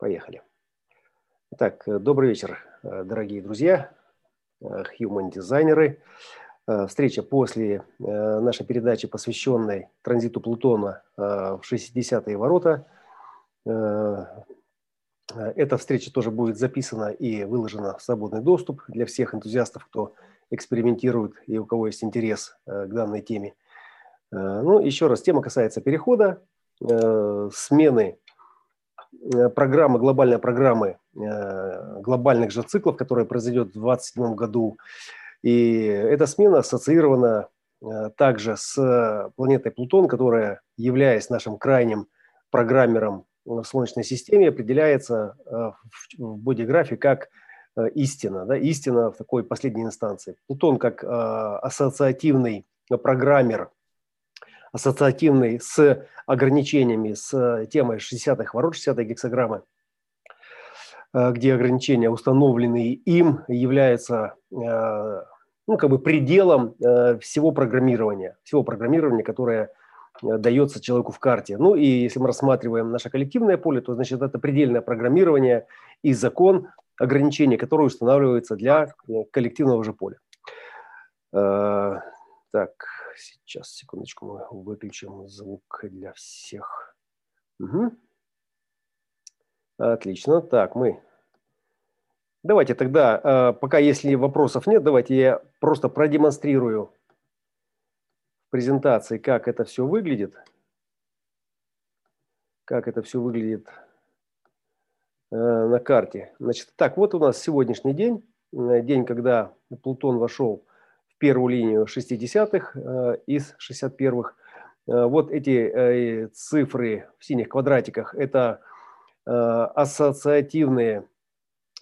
Поехали. Так, э, добрый вечер, э, дорогие друзья, э, human-дизайнеры. Встреча после нашей передачи, посвященной транзиту Плутона в 60-е ворота. Эта встреча тоже будет записана и выложена в свободный доступ для всех энтузиастов, кто экспериментирует и у кого есть интерес к данной теме. Ну, еще раз, тема касается перехода, смены программы, глобальной программы э, глобальных же циклов, которая произойдет в 2027 году. И эта смена ассоциирована э, также с планетой Плутон, которая, являясь нашим крайним программером в Солнечной системе, определяется в бодиграфе как истина, да, истина в такой последней инстанции. Плутон как ассоциативный программер ассоциативный с ограничениями, с темой 60-х ворот, 60-й гексограммы, э, где ограничения, установленные им, являются э, ну, как бы пределом э, всего программирования, всего программирования, которое дается человеку в карте. Ну и если мы рассматриваем наше коллективное поле, то значит это предельное программирование и закон ограничения, которые устанавливаются для коллективного же поля. Так, сейчас, секундочку, мы выключим звук для всех. Угу. Отлично. Так, мы... Давайте тогда, э, пока если вопросов нет, давайте я просто продемонстрирую в презентации, как это все выглядит. Как это все выглядит э, на карте. Значит, так, вот у нас сегодняшний день, э, день, когда Плутон вошел первую линию 60-х э, из 61-х. Э, вот эти э, цифры в синих квадратиках – это ассоциативные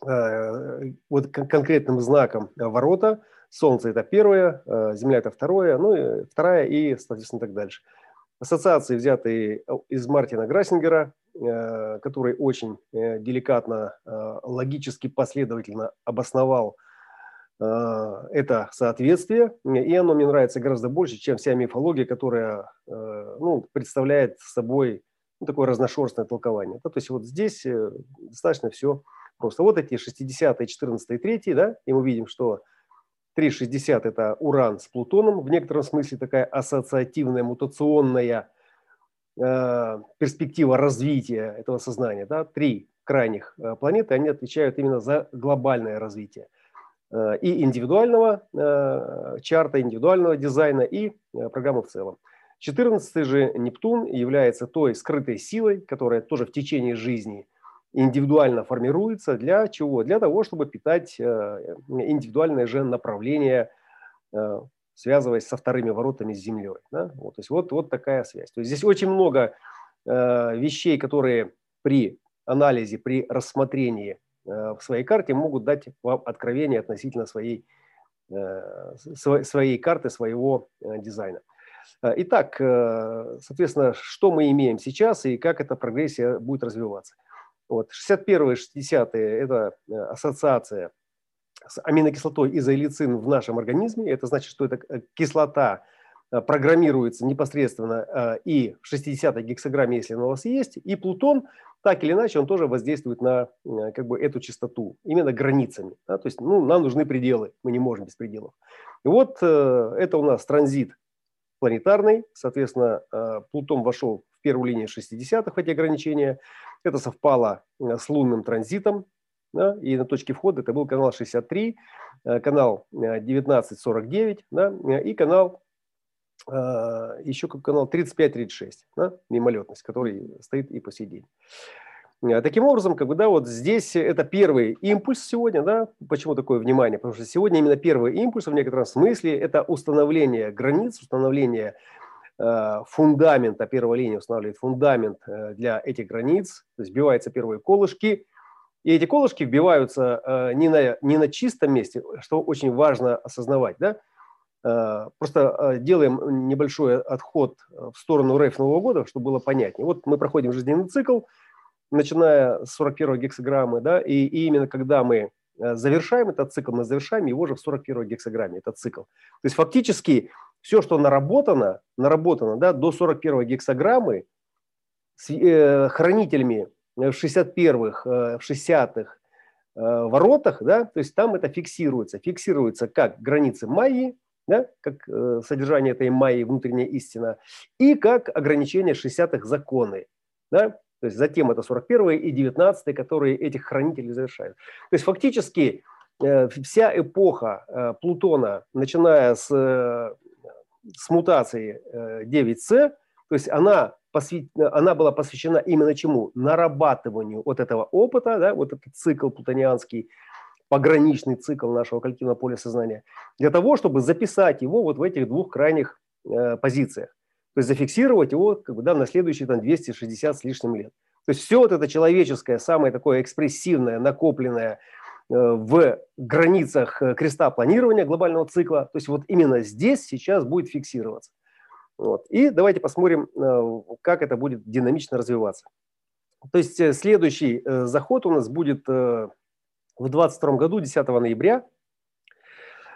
вот конкретным знаком ворота. Солнце – это первое, Земля – это второе, ну вторая и, соответственно, так дальше. Ассоциации, взятые из Мартина Грассингера, который очень деликатно, логически последовательно обосновал – это соответствие, и оно мне нравится гораздо больше, чем вся мифология, которая э, ну, представляет собой ну, такое разношерстное толкование. то есть вот здесь э, достаточно все просто. Вот эти 60 14 и 3 да, и мы видим, что 3,60 – это Уран с Плутоном, в некотором смысле такая ассоциативная, мутационная э, перспектива развития этого сознания. Да. Три крайних планеты, они отвечают именно за глобальное развитие – Э, и индивидуального э, чарта, индивидуального дизайна и э, программы в целом. 14 же Нептун является той скрытой силой, которая тоже в течение жизни индивидуально формируется. Для чего? Для того, чтобы питать индивидуальное же направление, связываясь со вторыми воротами с Землей. Да? Вот, то есть вот, вот такая связь. То есть здесь очень много вещей, которые при анализе, при рассмотрении Э, в своей карте могут дать вам откровение относительно своей, э, своей карты, своего э, дизайна. Итак, соответственно, что мы имеем сейчас и как эта прогрессия будет развиваться. Вот, 61-е, 60-е – это ассоциация с аминокислотой изоилицин в нашем организме. Это значит, что эта кислота программируется непосредственно и в 60-й гексограмме, если она у вас есть, и Плутон – так или иначе он тоже воздействует на э, как бы, эту частоту, именно границами. Да? То есть ну, нам нужны пределы, мы не можем без пределов. И вот э, это у нас транзит планетарный, соответственно, э, Плутон вошел в первую линию 60-х эти ограничения. Это совпало э, с лунным транзитом, да? и на точке входа это был канал 63, э, канал 1949 да? и канал еще как канал 35-36, да, мимолетность, который стоит и по сей день. А, таким образом, как бы, да, вот здесь это первый импульс сегодня, да, почему такое внимание? Потому что сегодня именно первый импульс в некотором смысле это установление границ, установление э, фундамента, первая линия устанавливает фундамент э, для этих границ, то есть вбиваются первые колышки, и эти колышки вбиваются э, не, на, не на чистом месте, что очень важно осознавать, да, Э, просто э, делаем небольшой отход в сторону рейф Нового года, чтобы было понятнее. Вот мы проходим жизненный цикл, начиная с 41 гексограммы, да, и, и именно когда мы э, завершаем этот цикл, мы завершаем его же в 41 гексограмме, этот цикл. То есть фактически все, что наработано, наработано да, до 41 гексограммы с, э, хранителями в 61-х, в 60-х воротах, да, то есть там это фиксируется. Фиксируется как границы Майи, да, как содержание этой Майи, внутренняя истина, и как ограничение 60-х законы. Да? То есть затем это 41 и 19 которые этих хранителей завершают. То есть фактически Э, вся эпоха э, Плутона, начиная с, э, с мутации 9С, то есть она, посвя... она была посвящена именно чему? Нарабатыванию вот этого опыта, да, вот этот цикл плутонианский, пограничный цикл нашего коллективного поля сознания, для того, чтобы записать его вот в этих двух крайних э, позициях. То есть зафиксировать его как бы, да, на следующие там, 260 с лишним лет. То есть все вот это человеческое, самое такое экспрессивное, накопленное, Э, в границах э, креста планирования глобального цикла. То есть вот именно здесь сейчас будет фиксироваться. Вот. И давайте посмотрим, э, как это будет динамично развиваться. То есть следующий заход у нас будет в 2022 году, 10 ноября.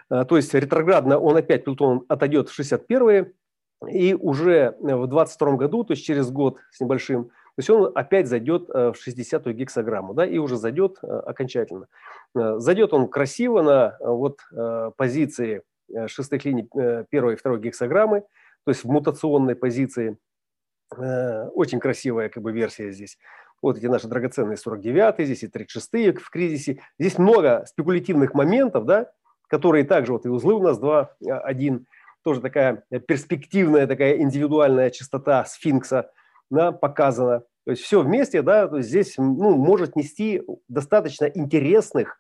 То есть ретроградно он опять, Плутон отойдет в 61 и уже в 2022 году, то есть через год с небольшим, то есть он опять зайдет в 60-ю гексограмму, да, и уже зайдет окончательно. Э, зайдет он красиво на э, вот э, позиции шестых линий первой и второй гексограммы, то есть в мутационной позиции. Очень красивая как бы версия здесь. Вот эти наши драгоценные 49-е, здесь и 36-е в кризисе. Здесь много спекулятивных моментов, да, которые также, вот и узлы у нас 2, 1, тоже такая перспективная, такая индивидуальная частота сфинкса да, показана. То есть все вместе, да, то есть здесь ну, может нести достаточно интересных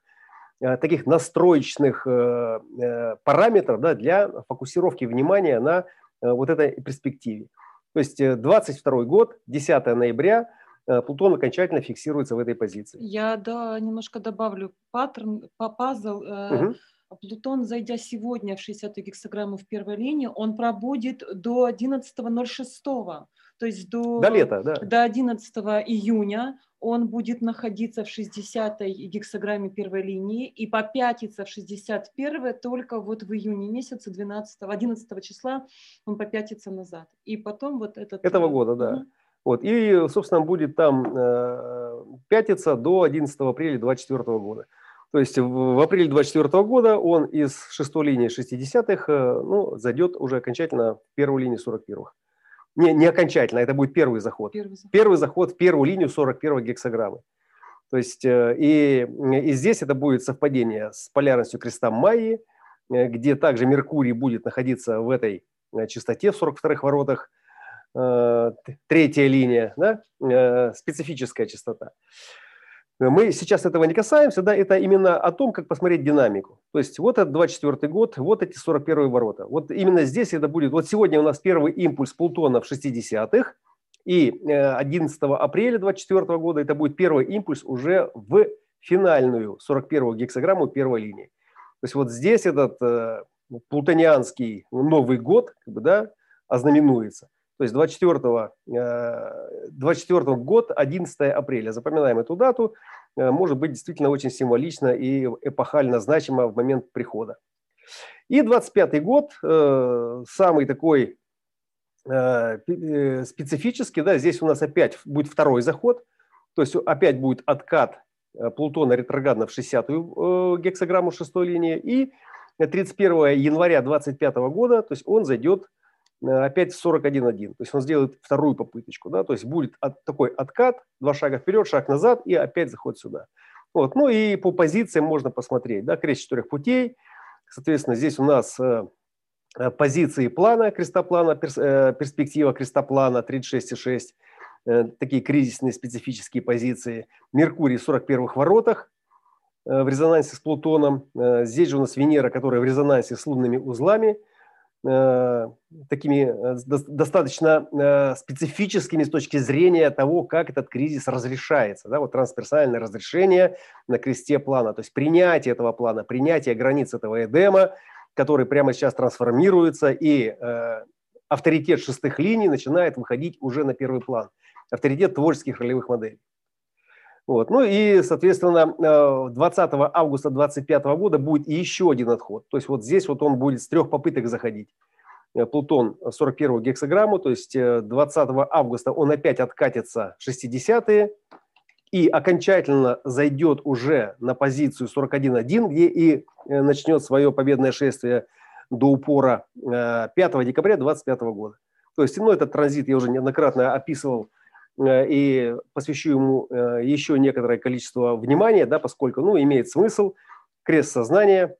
Э, таких настроечных э, э, параметров да, для фокусировки внимания на вот этой перспективе. То есть 22 год, 10 ноября, Плутон окончательно фиксируется в этой позиции. Я да, немножко добавлю паттерн, пазл. Угу. Плутон, зайдя сегодня в 60 гексограмму в первой линии, он пробудет до 11.06 то есть до, до лета, да. До 11 июня он будет находиться в 60-й гексограмме первой линии и попятится в 61 только вот в июне месяце 12 11 числа он попятится назад. И потом вот этот... Этого года, да. Угу. Вот, и, собственно, будет там э, пятиться до 11 апреля 2024 года. То есть в, апреле 2024 года он из шестой линии 60-х э, ну, зайдет уже окончательно в первую линию 41-х. Не, не окончательно, это будет первый заход. Первый заход, первый заход в первую линию 41 гексограммы. То есть э, и, и здесь это будет совпадение с полярностью креста Майи, э, где также Меркурий будет находиться в этой э, частоте в 42-х воротах. Третья линия, да, специфическая частота. Мы сейчас этого не касаемся, да, это именно о том, как посмотреть динамику. То есть вот этот 24 год, вот эти 41 ворота. Вот именно здесь это будет, вот сегодня у нас первый импульс Плутона в 60-х, и 11 э, апреля 24 года это будет первый импульс уже в финальную 41 гексограмму первой линии. То есть вот здесь этот э, плутонианский Новый год как бы, да, ознаменуется. То есть 24, 24 э, год, 11 апреля. Запоминаем эту дату. Э, может быть действительно очень символично и эпохально значимо в момент прихода. И 25 год, э, самый такой специфический, да, здесь у нас опять будет второй заход, то есть опять будет откат Плутона ретроградно в 60-ю гексограмму шестой линии, и 31 января 25 года, то есть он зайдет опять 41.1. То есть он сделает вторую попыточку. Да? То есть будет от, такой откат, два шага вперед, шаг назад и опять заход сюда. Вот. Ну и по позициям можно посмотреть. Да? Крест четырех путей. Соответственно, здесь у нас э, э позиции плана, крестоплана, перс, э, перспектива крестоплана 36,6. Э, такие кризисные специфические позиции. Меркурий в 41-х воротах э, в резонансе с Плутоном. Э, здесь же у нас Венера, которая в резонансе с лунными узлами – Э, такими э, достаточно э, специфическими с точки зрения того, как этот кризис разрешается. Да? Вот трансперсональное разрешение на кресте плана, то есть принятие этого плана, принятие границ этого Эдема, который прямо сейчас трансформируется, и авторитет шестых линий начинает выходить уже на первый план. Авторитет творческих ролевых моделей. Вот. Ну и, соответственно, 20 э, августа 2025 года будет еще один отход. То есть вот здесь вот он будет с трех попыток заходить. Э, Плутон 41 гексограмму, то есть 20 э, августа он опять откатится 60-е, и окончательно зайдет уже на позицию 41.1, где и начнет свое победное шествие до упора 5 декабря 2025 года. То есть, ну, этот транзит я уже неоднократно описывал и посвящу ему еще некоторое количество внимания, да, поскольку, ну, имеет смысл. Крест сознания,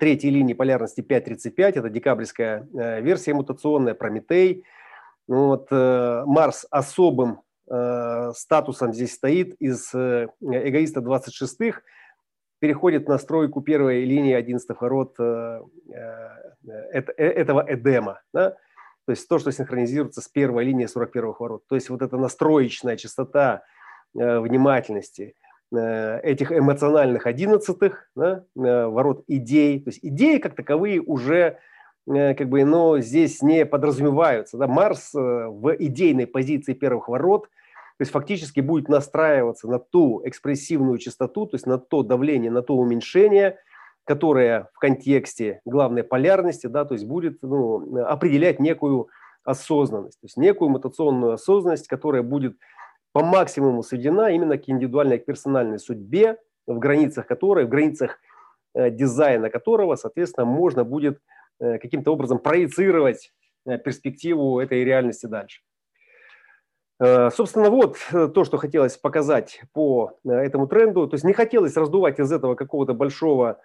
третьей линии полярности 5.35, это декабрьская версия мутационная, Прометей – ну вот, э, Марс особым э, статусом здесь стоит из э, эгоиста 26-х, переходит на стройку первой линии 11 ворот этого Эдема. Да? То есть то, что синхронизируется с первой линией 41-х ворот. То есть вот эта настроечная частота внимательности этих эмоциональных одиннадцатых да, ворот идей. То есть идеи как таковые уже Э, как бы, но здесь не подразумеваются. Да? Марс э, в идейной позиции первых ворот, то есть фактически будет настраиваться на ту экспрессивную частоту, то есть на то давление, на то уменьшение, которое в контексте главной полярности, да, то есть будет ну, определять некую осознанность, то есть некую мутационную осознанность, которая будет по максимуму сведена именно к индивидуальной, к персональной судьбе, в границах которой, в границах э, дизайна которого, соответственно, можно будет Э, каким-то образом проецировать э, перспективу этой реальности дальше. Собственно, вот то, что хотелось показать по этому тренду. То есть не хотелось раздувать из этого какого-то большого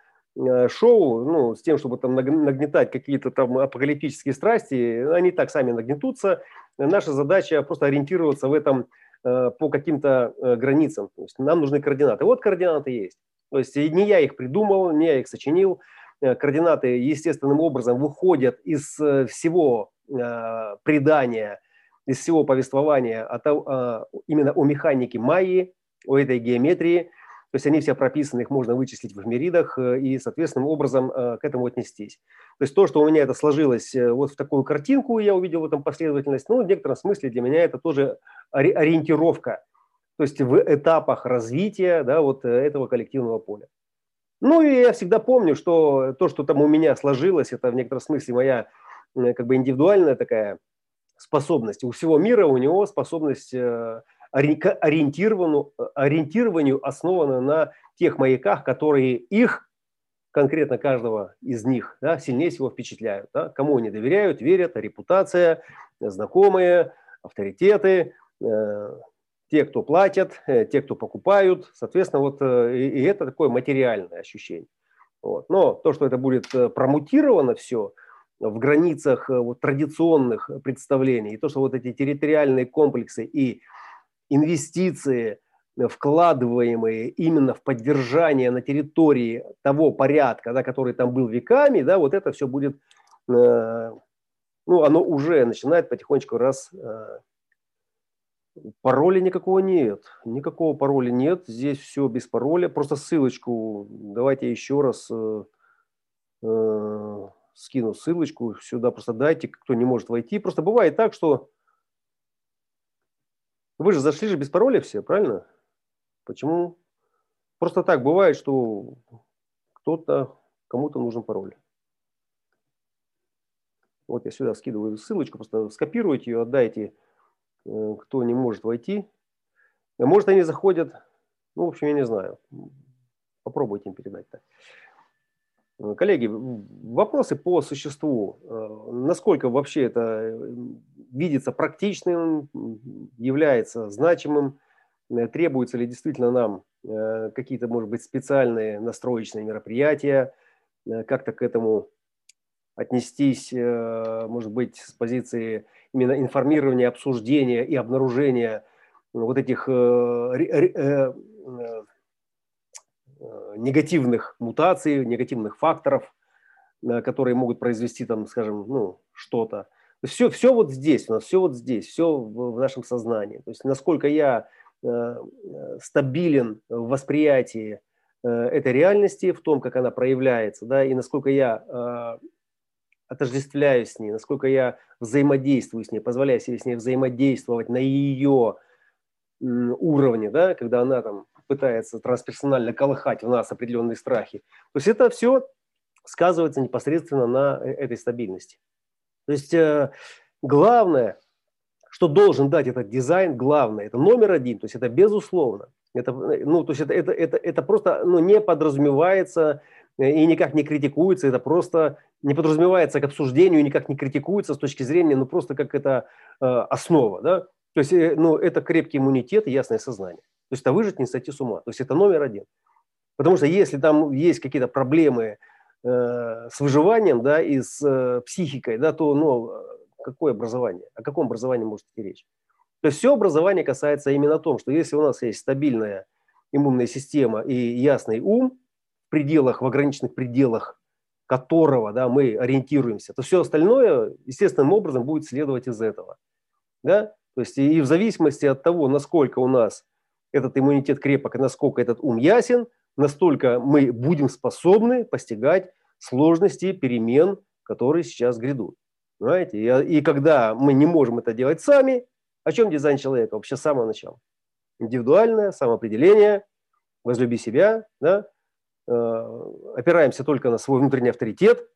шоу, ну, с тем, чтобы там нагнетать какие-то там апокалиптические страсти, они так сами нагнетутся. Наша задача просто ориентироваться в этом по каким-то границам. То есть нам нужны координаты. Вот координаты есть. То есть не я их придумал, не я их сочинил. Э, координаты естественным образом выходят из э, всего э, предания, из всего повествования именно о механике Майи, о этой геометрии. То есть они все прописаны, их можно вычислить в эфемеридах и соответственным образом к этому отнестись. То есть то, что у меня это сложилось вот в такую картинку, я увидел в этом последовательность, ну, в некотором смысле для меня это тоже ориентировка, то есть в этапах развития да, вот этого коллективного поля. Ну и я всегда помню, что то, что там у меня сложилось, это в некотором смысле моя как бы индивидуальная такая способность. У всего мира у него способность э, ориентированию, ориентированию основана на тех маяках, которые их, конкретно каждого из них, да, сильнее всего впечатляют. Да? Кому они доверяют, верят, репутация, знакомые, авторитеты, э, те, кто платят, э, те, кто покупают, соответственно, вот э, и, это такое материальное ощущение. Вот. Но то, что это будет э, промутировано все в границах вот, традиционных представлений, и то, что вот эти территориальные комплексы и инвестиции, вкладываемые именно в поддержание на территории того порядка, да, который там был веками, да, вот это все будет, ну, оно уже начинает потихонечку раз Пароля никакого нет. Никакого пароля нет. Здесь все без пароля. Просто ссылочку. Давайте еще раз э, э, скину ссылочку. Сюда просто дайте, кто не может войти. Просто бывает так, что вы же зашли же без пароля все, правильно? Почему? Просто так бывает, что кто-то, кому-то нужен пароль. Вот я сюда скидываю ссылочку, просто скопируйте ее, отдайте Э, кто не может войти. Может, они заходят, ну, в общем, я не знаю. Попробуйте им передать-то. Э, коллеги, вопросы по существу. Э, насколько вообще это видится практичным, является значимым? Требуются ли действительно нам какие-то, может быть, специальные настроечные мероприятия? Как-то к этому отнестись, может быть, с позиции именно информирования, обсуждения и обнаружения вот этих э, э, э, негативных мутаций, негативных факторов, которые могут произвести там, скажем, ну, что-то. Все, все вот здесь у нас, все вот здесь, все в, нашем сознании. То есть насколько я э, стабилен в восприятии э, этой реальности, в том, как она проявляется, да, и насколько я э, отождествляюсь с ней, насколько я взаимодействую с ней, позволяю себе с ней взаимодействовать на ее уровне, да, когда она там пытается трансперсонально колыхать в нас определенные страхи. То есть это все сказывается непосредственно на э, этой стабильности. То есть э, главное, что должен дать этот дизайн, главное, это номер один, то есть это безусловно. Это, ну, то есть это, это, это, это просто ну, не подразумевается э, и никак не критикуется, это просто не подразумевается к обсуждению, никак не критикуется с точки зрения, ну просто как это э, основа, да. То есть, э, ну, это крепкий иммунитет и ясное сознание. То есть это выжить, не сойти с ума. То есть это номер один. Потому что если там есть какие-то проблемы э, с выживанием, да, и с э, психикой, да, то, ну, какое образование? О каком образовании может идти речь? То есть все образование касается именно том, что если у нас есть стабильная иммунная система и ясный ум в пределах, в ограниченных пределах которого да, мы ориентируемся, то все остальное естественным образом будет следовать из этого. Да? То есть и в зависимости от того, насколько у нас этот иммунитет крепок насколько этот ум ясен, настолько мы будем способны постигать сложности перемен, которые сейчас грядут. Понимаете? И, и когда мы не можем это делать сами, о чем дизайн человека вообще с самого начала? Индивидуальное самоопределение, возлюби себя, да? э, опираемся только на свой внутренний авторитет,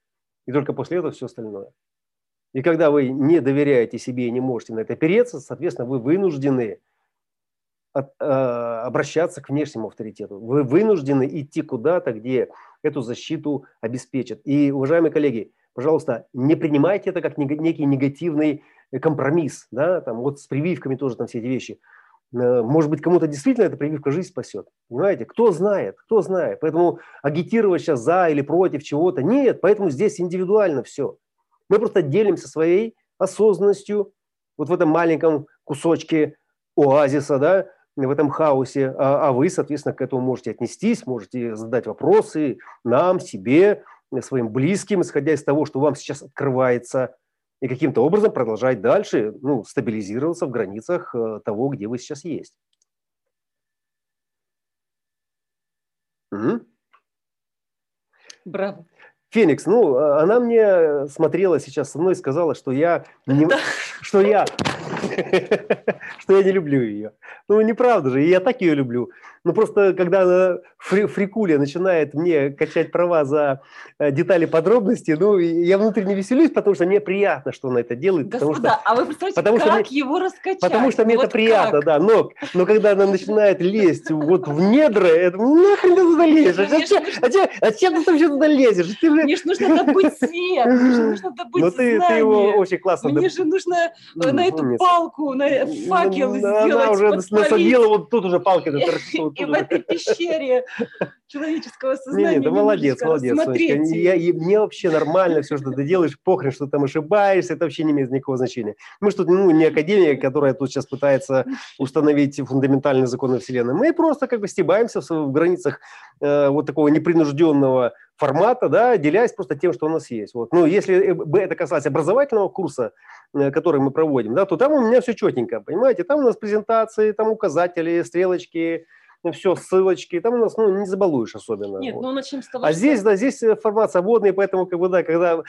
и только после этого все остальное. И когда вы не доверяете себе и не можете на это опереться, соответственно, вы вынуждены от, э, обращаться к внешнему авторитету. Вы вынуждены идти куда-то, где эту защиту обеспечат. И, уважаемые коллеги, пожалуйста, не принимайте это как некий негативный компромисс, да, там вот с прививками тоже там все эти вещи. Э, может быть, кому-то действительно эта прививка жизнь спасет. Понимаете? Кто знает, кто знает. Поэтому агитировать сейчас за или против чего-то. Нет, поэтому здесь индивидуально все. Мы просто делимся своей осознанностью вот в этом маленьком кусочке оазиса, да, в этом хаосе, а, а вы, соответственно, к этому можете отнестись, можете задать вопросы нам, себе, своим близким, исходя из того, что вам сейчас открывается, и каким-то образом продолжать дальше ну, стабилизироваться в границах э, того, где вы сейчас есть. Угу. Браво. Феникс, ну, а, она мне смотрела сейчас со мной и сказала, что я, не, да. что я, что я не люблю ее. Ну, неправда же, я так ее люблю. Ну, просто когда она фри, фрикуля начинает мне качать права за э, детали подробности, ну, я внутренне веселюсь, потому что мне приятно, что она это делает. Господа, потому что, а вы представляете, потому как что его раскачать? Потому что мне вот это приятно, как? да. Но, но когда она начинает лезть вот в недра, это ну, нахрен ты туда лезешь? А зачем, а зачем ты вообще туда лезешь? Ты. Мне же нужно добыть свет, мне же нужно добыть Но ты, ты его очень классно... Мне же нужно э, на эту палку, на факел сделать. Она уже насадила, вот тут уже палки и в этой пещере человеческого сознания. Не, да молодец, молодец. Я, я, мне вообще нормально все, что ты делаешь, похрен, что ты там ошибаешься, это вообще не имеет никакого значения. Мы тут ну, не академия, которая тут сейчас пытается установить фундаментальные законы Вселенной. Мы просто как бы стебаемся в, в границах э, вот такого непринужденного формата, да, делясь просто тем, что у нас есть. Вот. Ну, если бы это касалось образовательного курса, э, который мы проводим, да, то там у меня все четенько, понимаете, там у нас презентации, там указатели, стрелочки, ну, все, ссылочки, там у нас, ну, не забалуешь особенно. Нет, вот. ну, начнем с того, А что... здесь, да, здесь информация водная, поэтому, как бы, да, когда...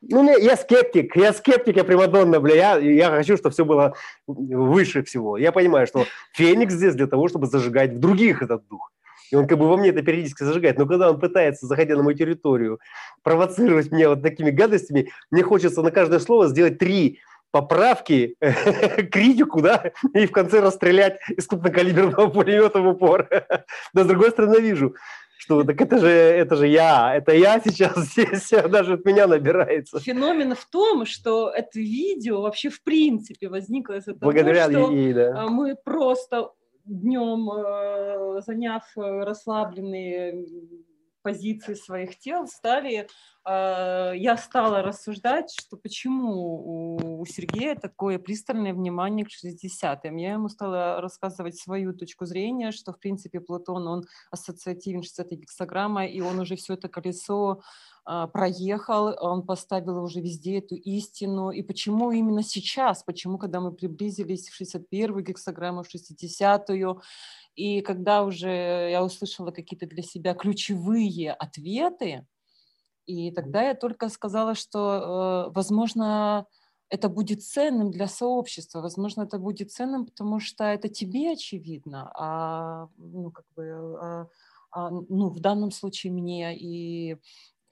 Ну, я скептик, я скептик, я примадонна, бля, я, я хочу, чтобы все было выше всего. Я понимаю, что Феникс здесь для того, чтобы зажигать в других этот дух. И он как бы во мне это периодически зажигает. Но когда он пытается, заходя на мою территорию, провоцировать меня вот такими гадостями, мне хочется на каждое слово сделать три поправки, критику, да, и в конце расстрелять из крупнокалиберного пулемета в упор. Но с другой стороны вижу, что так это же, это же я, это я сейчас здесь, даже от меня набирается. Феномен в том, что это видео вообще в принципе возникло из-за того, Благодаря что ей, да. А, мы просто днем, э, заняв э, расслабленные позиции своих тел, стали я стала рассуждать, что почему у Сергея такое пристальное внимание к 60-м. Я ему стала рассказывать свою точку зрения, что, в принципе, Платон, он ассоциативен 60 гексограмма, и он уже все это колесо а, проехал, он поставил уже везде эту истину. И почему именно сейчас? Почему, когда мы приблизились в 61-ю гексограмму, в 60-ю, и когда уже я услышала какие-то для себя ключевые ответы, и тогда я только сказала, что, э, возможно, это будет ценным для сообщества, возможно, это будет ценным, потому что это тебе очевидно, а, ну, как бы, а, а, ну, в данном случае мне. И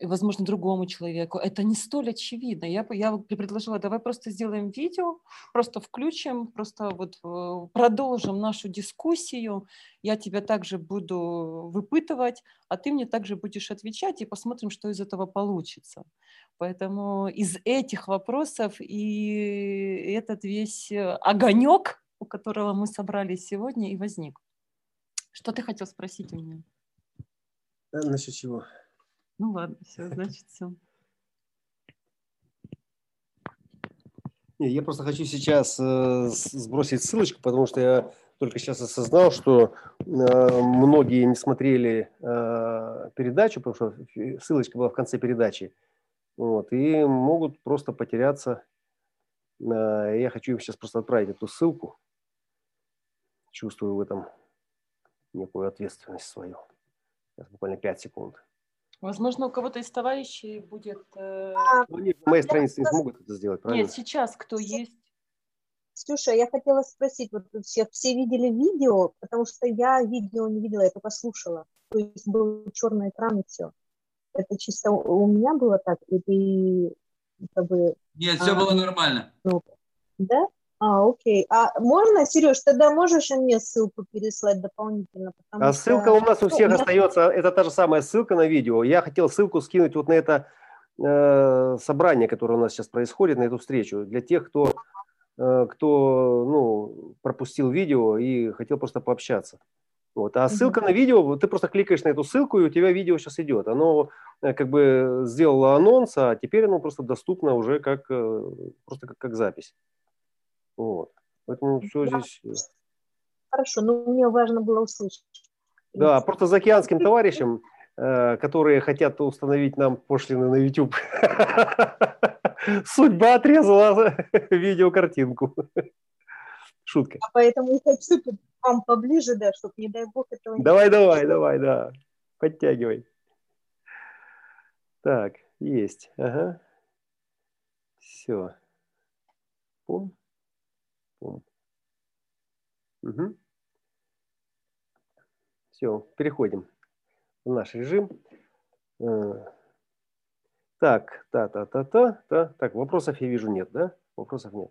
возможно, другому человеку. Это не столь очевидно. Я, я предложила, давай просто сделаем видео, просто включим, просто вот э, продолжим нашу дискуссию. Я тебя также буду выпытывать, а ты мне также будешь отвечать, и посмотрим, что из этого получится. Поэтому из этих вопросов и этот весь э, огонек, у которого мы собрались сегодня, и возник. Что ты хотел спросить у меня? Э, насчет чего? Ну ладно, все, значит, все. Не, я просто хочу сейчас э, сбросить ссылочку, потому что я только сейчас осознал, что э, многие не смотрели э, передачу, потому что ссылочка была в конце передачи, вот, и могут просто потеряться. Я хочу им сейчас просто отправить эту ссылку. Чувствую в этом некую ответственность свою. Сейчас буквально 5 секунд. Возможно, у кого-то из товарищей будет... Э... Ну, нет, на моей странице не смогут это сделать, правильно? Нет, сейчас кто есть? Слушай, я хотела спросить, вот все, все видели видео, потому что я видео не видела, я только слушала. То есть был черный экран и все. Это чисто у меня было так, или как бы... Нет, все а, было нормально. Ну, да? А, окей. А можно, Сереж, тогда можешь мне ссылку переслать дополнительно? А что... ссылка у нас у всех ну, остается, это та же самая ссылка на видео. Я хотел ссылку скинуть вот на это э, собрание, которое у нас сейчас происходит, на эту встречу, для тех, кто, э, кто ну, пропустил видео и хотел просто пообщаться. Вот. А ссылка на видео, ты просто кликаешь на эту ссылку, и у тебя видео сейчас идет. Оно э, как бы сделало анонс, а теперь оно просто доступно уже как, э, просто как, как запись. Вот. Поэтому все здесь... Э, Хорошо, но мне важно было услышать. Да, просто за океанским товарищам, э, которые хотят установить нам пошлины на YouTube, судьба отрезала видеокартинку. Шутка. А поэтому и хочу вам поближе, да, чтобы, не дай бог, этого не Давай, давай, давай, да. Подтягивай. Так, есть. Ага. Все. Пум. Угу. Все, переходим в наш режим. Э, так, та-та-та-та, так, вопросов я вижу нет, да? Вопросов нет.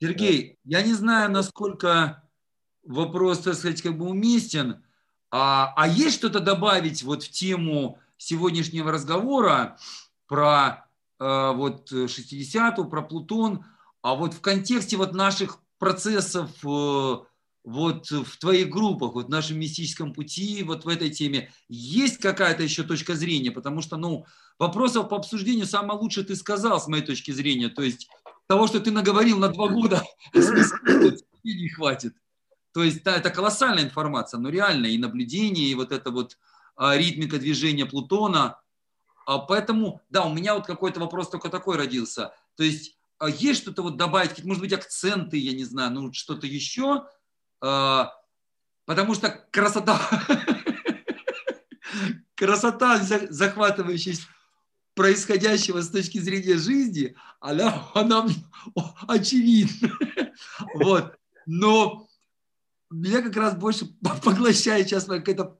Сергей, я не знаю, насколько вопрос, так сказать, как бы уместен, а, а есть что-то добавить вот в тему сегодняшнего разговора про э, вот 60-ю, про Плутон, а вот в контексте вот наших процессов э, вот в твоих группах, вот в нашем мистическом пути, вот в этой теме, есть какая-то еще точка зрения? Потому что, ну, вопросов по обсуждению самое лучшее ты сказал, с моей точки зрения. То есть того, что ты наговорил на два года, не хватит. То есть да, это колоссальная информация, но реально и наблюдение, и вот это вот а, ритмика движения Плутона. А поэтому, да, у меня вот какой-то вопрос только такой родился. То есть есть что-то вот добавить, может быть, акценты, я не знаю, ну что-то еще, а, потому что красота, красота захватывающая происходящего с точки зрения жизни, она, она очевидна. Вот. Но меня как раз больше поглощает сейчас какая-то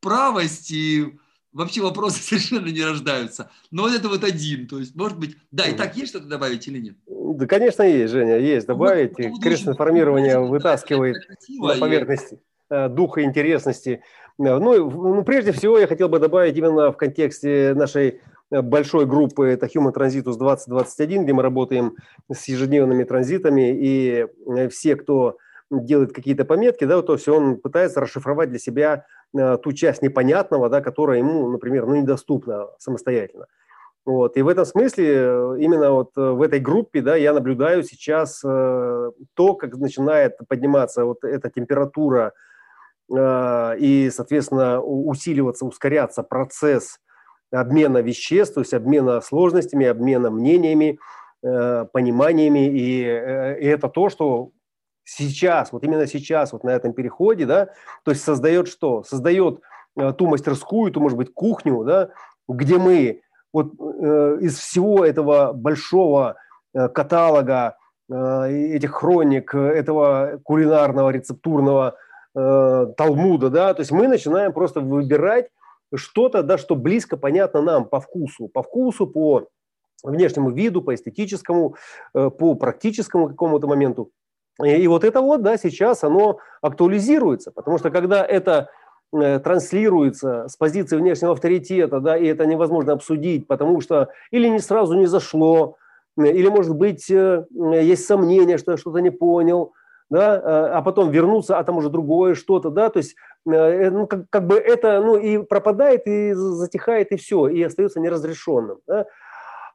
правость и вообще вопросы совершенно не рождаются. Но вот это вот один. То есть, может быть, да, и так есть что-то добавить или нет? Да, конечно, есть, Женя, есть добавить. Вот, Крест информирования вытаскивает на поверхность и... духа интересности. Ну, ну, прежде всего, я хотел бы добавить именно в контексте нашей большой группы, это Human Transitus 2021, где мы работаем с ежедневными транзитами, и все, кто делает какие-то пометки, да, то есть он пытается расшифровать для себя э, ту часть непонятного, да, которая ему, например, ну, недоступна самостоятельно. Вот. И в этом смысле э, именно вот э, в этой группе да, я наблюдаю сейчас э, то, как начинает подниматься вот эта температура э, и, соответственно, усиливаться, ускоряться процесс обмена веществ, то есть обмена сложностями, обмена мнениями, э, пониманиями. Э, и это то, что сейчас, вот именно сейчас, вот на этом переходе, да, то есть создает что? Создает э, ту мастерскую, ту, может быть, кухню, да, где мы вот э, из всего этого большого э, каталога э, этих хроник, этого кулинарного, рецептурного э, талмуда, да, то есть мы начинаем просто выбирать что-то, да, что близко понятно нам по вкусу, по вкусу, по внешнему виду, по эстетическому, э, по практическому какому-то моменту. И вот это вот, да, сейчас оно актуализируется, потому что когда это э, транслируется с позиции внешнего авторитета, да, и это невозможно обсудить, потому что или не сразу не зашло, э, или, может быть, есть сомнение, что я что-то не понял, да, а потом вернуться, а там уже другое что-то, да, то есть ну, как, как бы это, ну, и пропадает, и затихает, и все, и остается неразрешенным, да.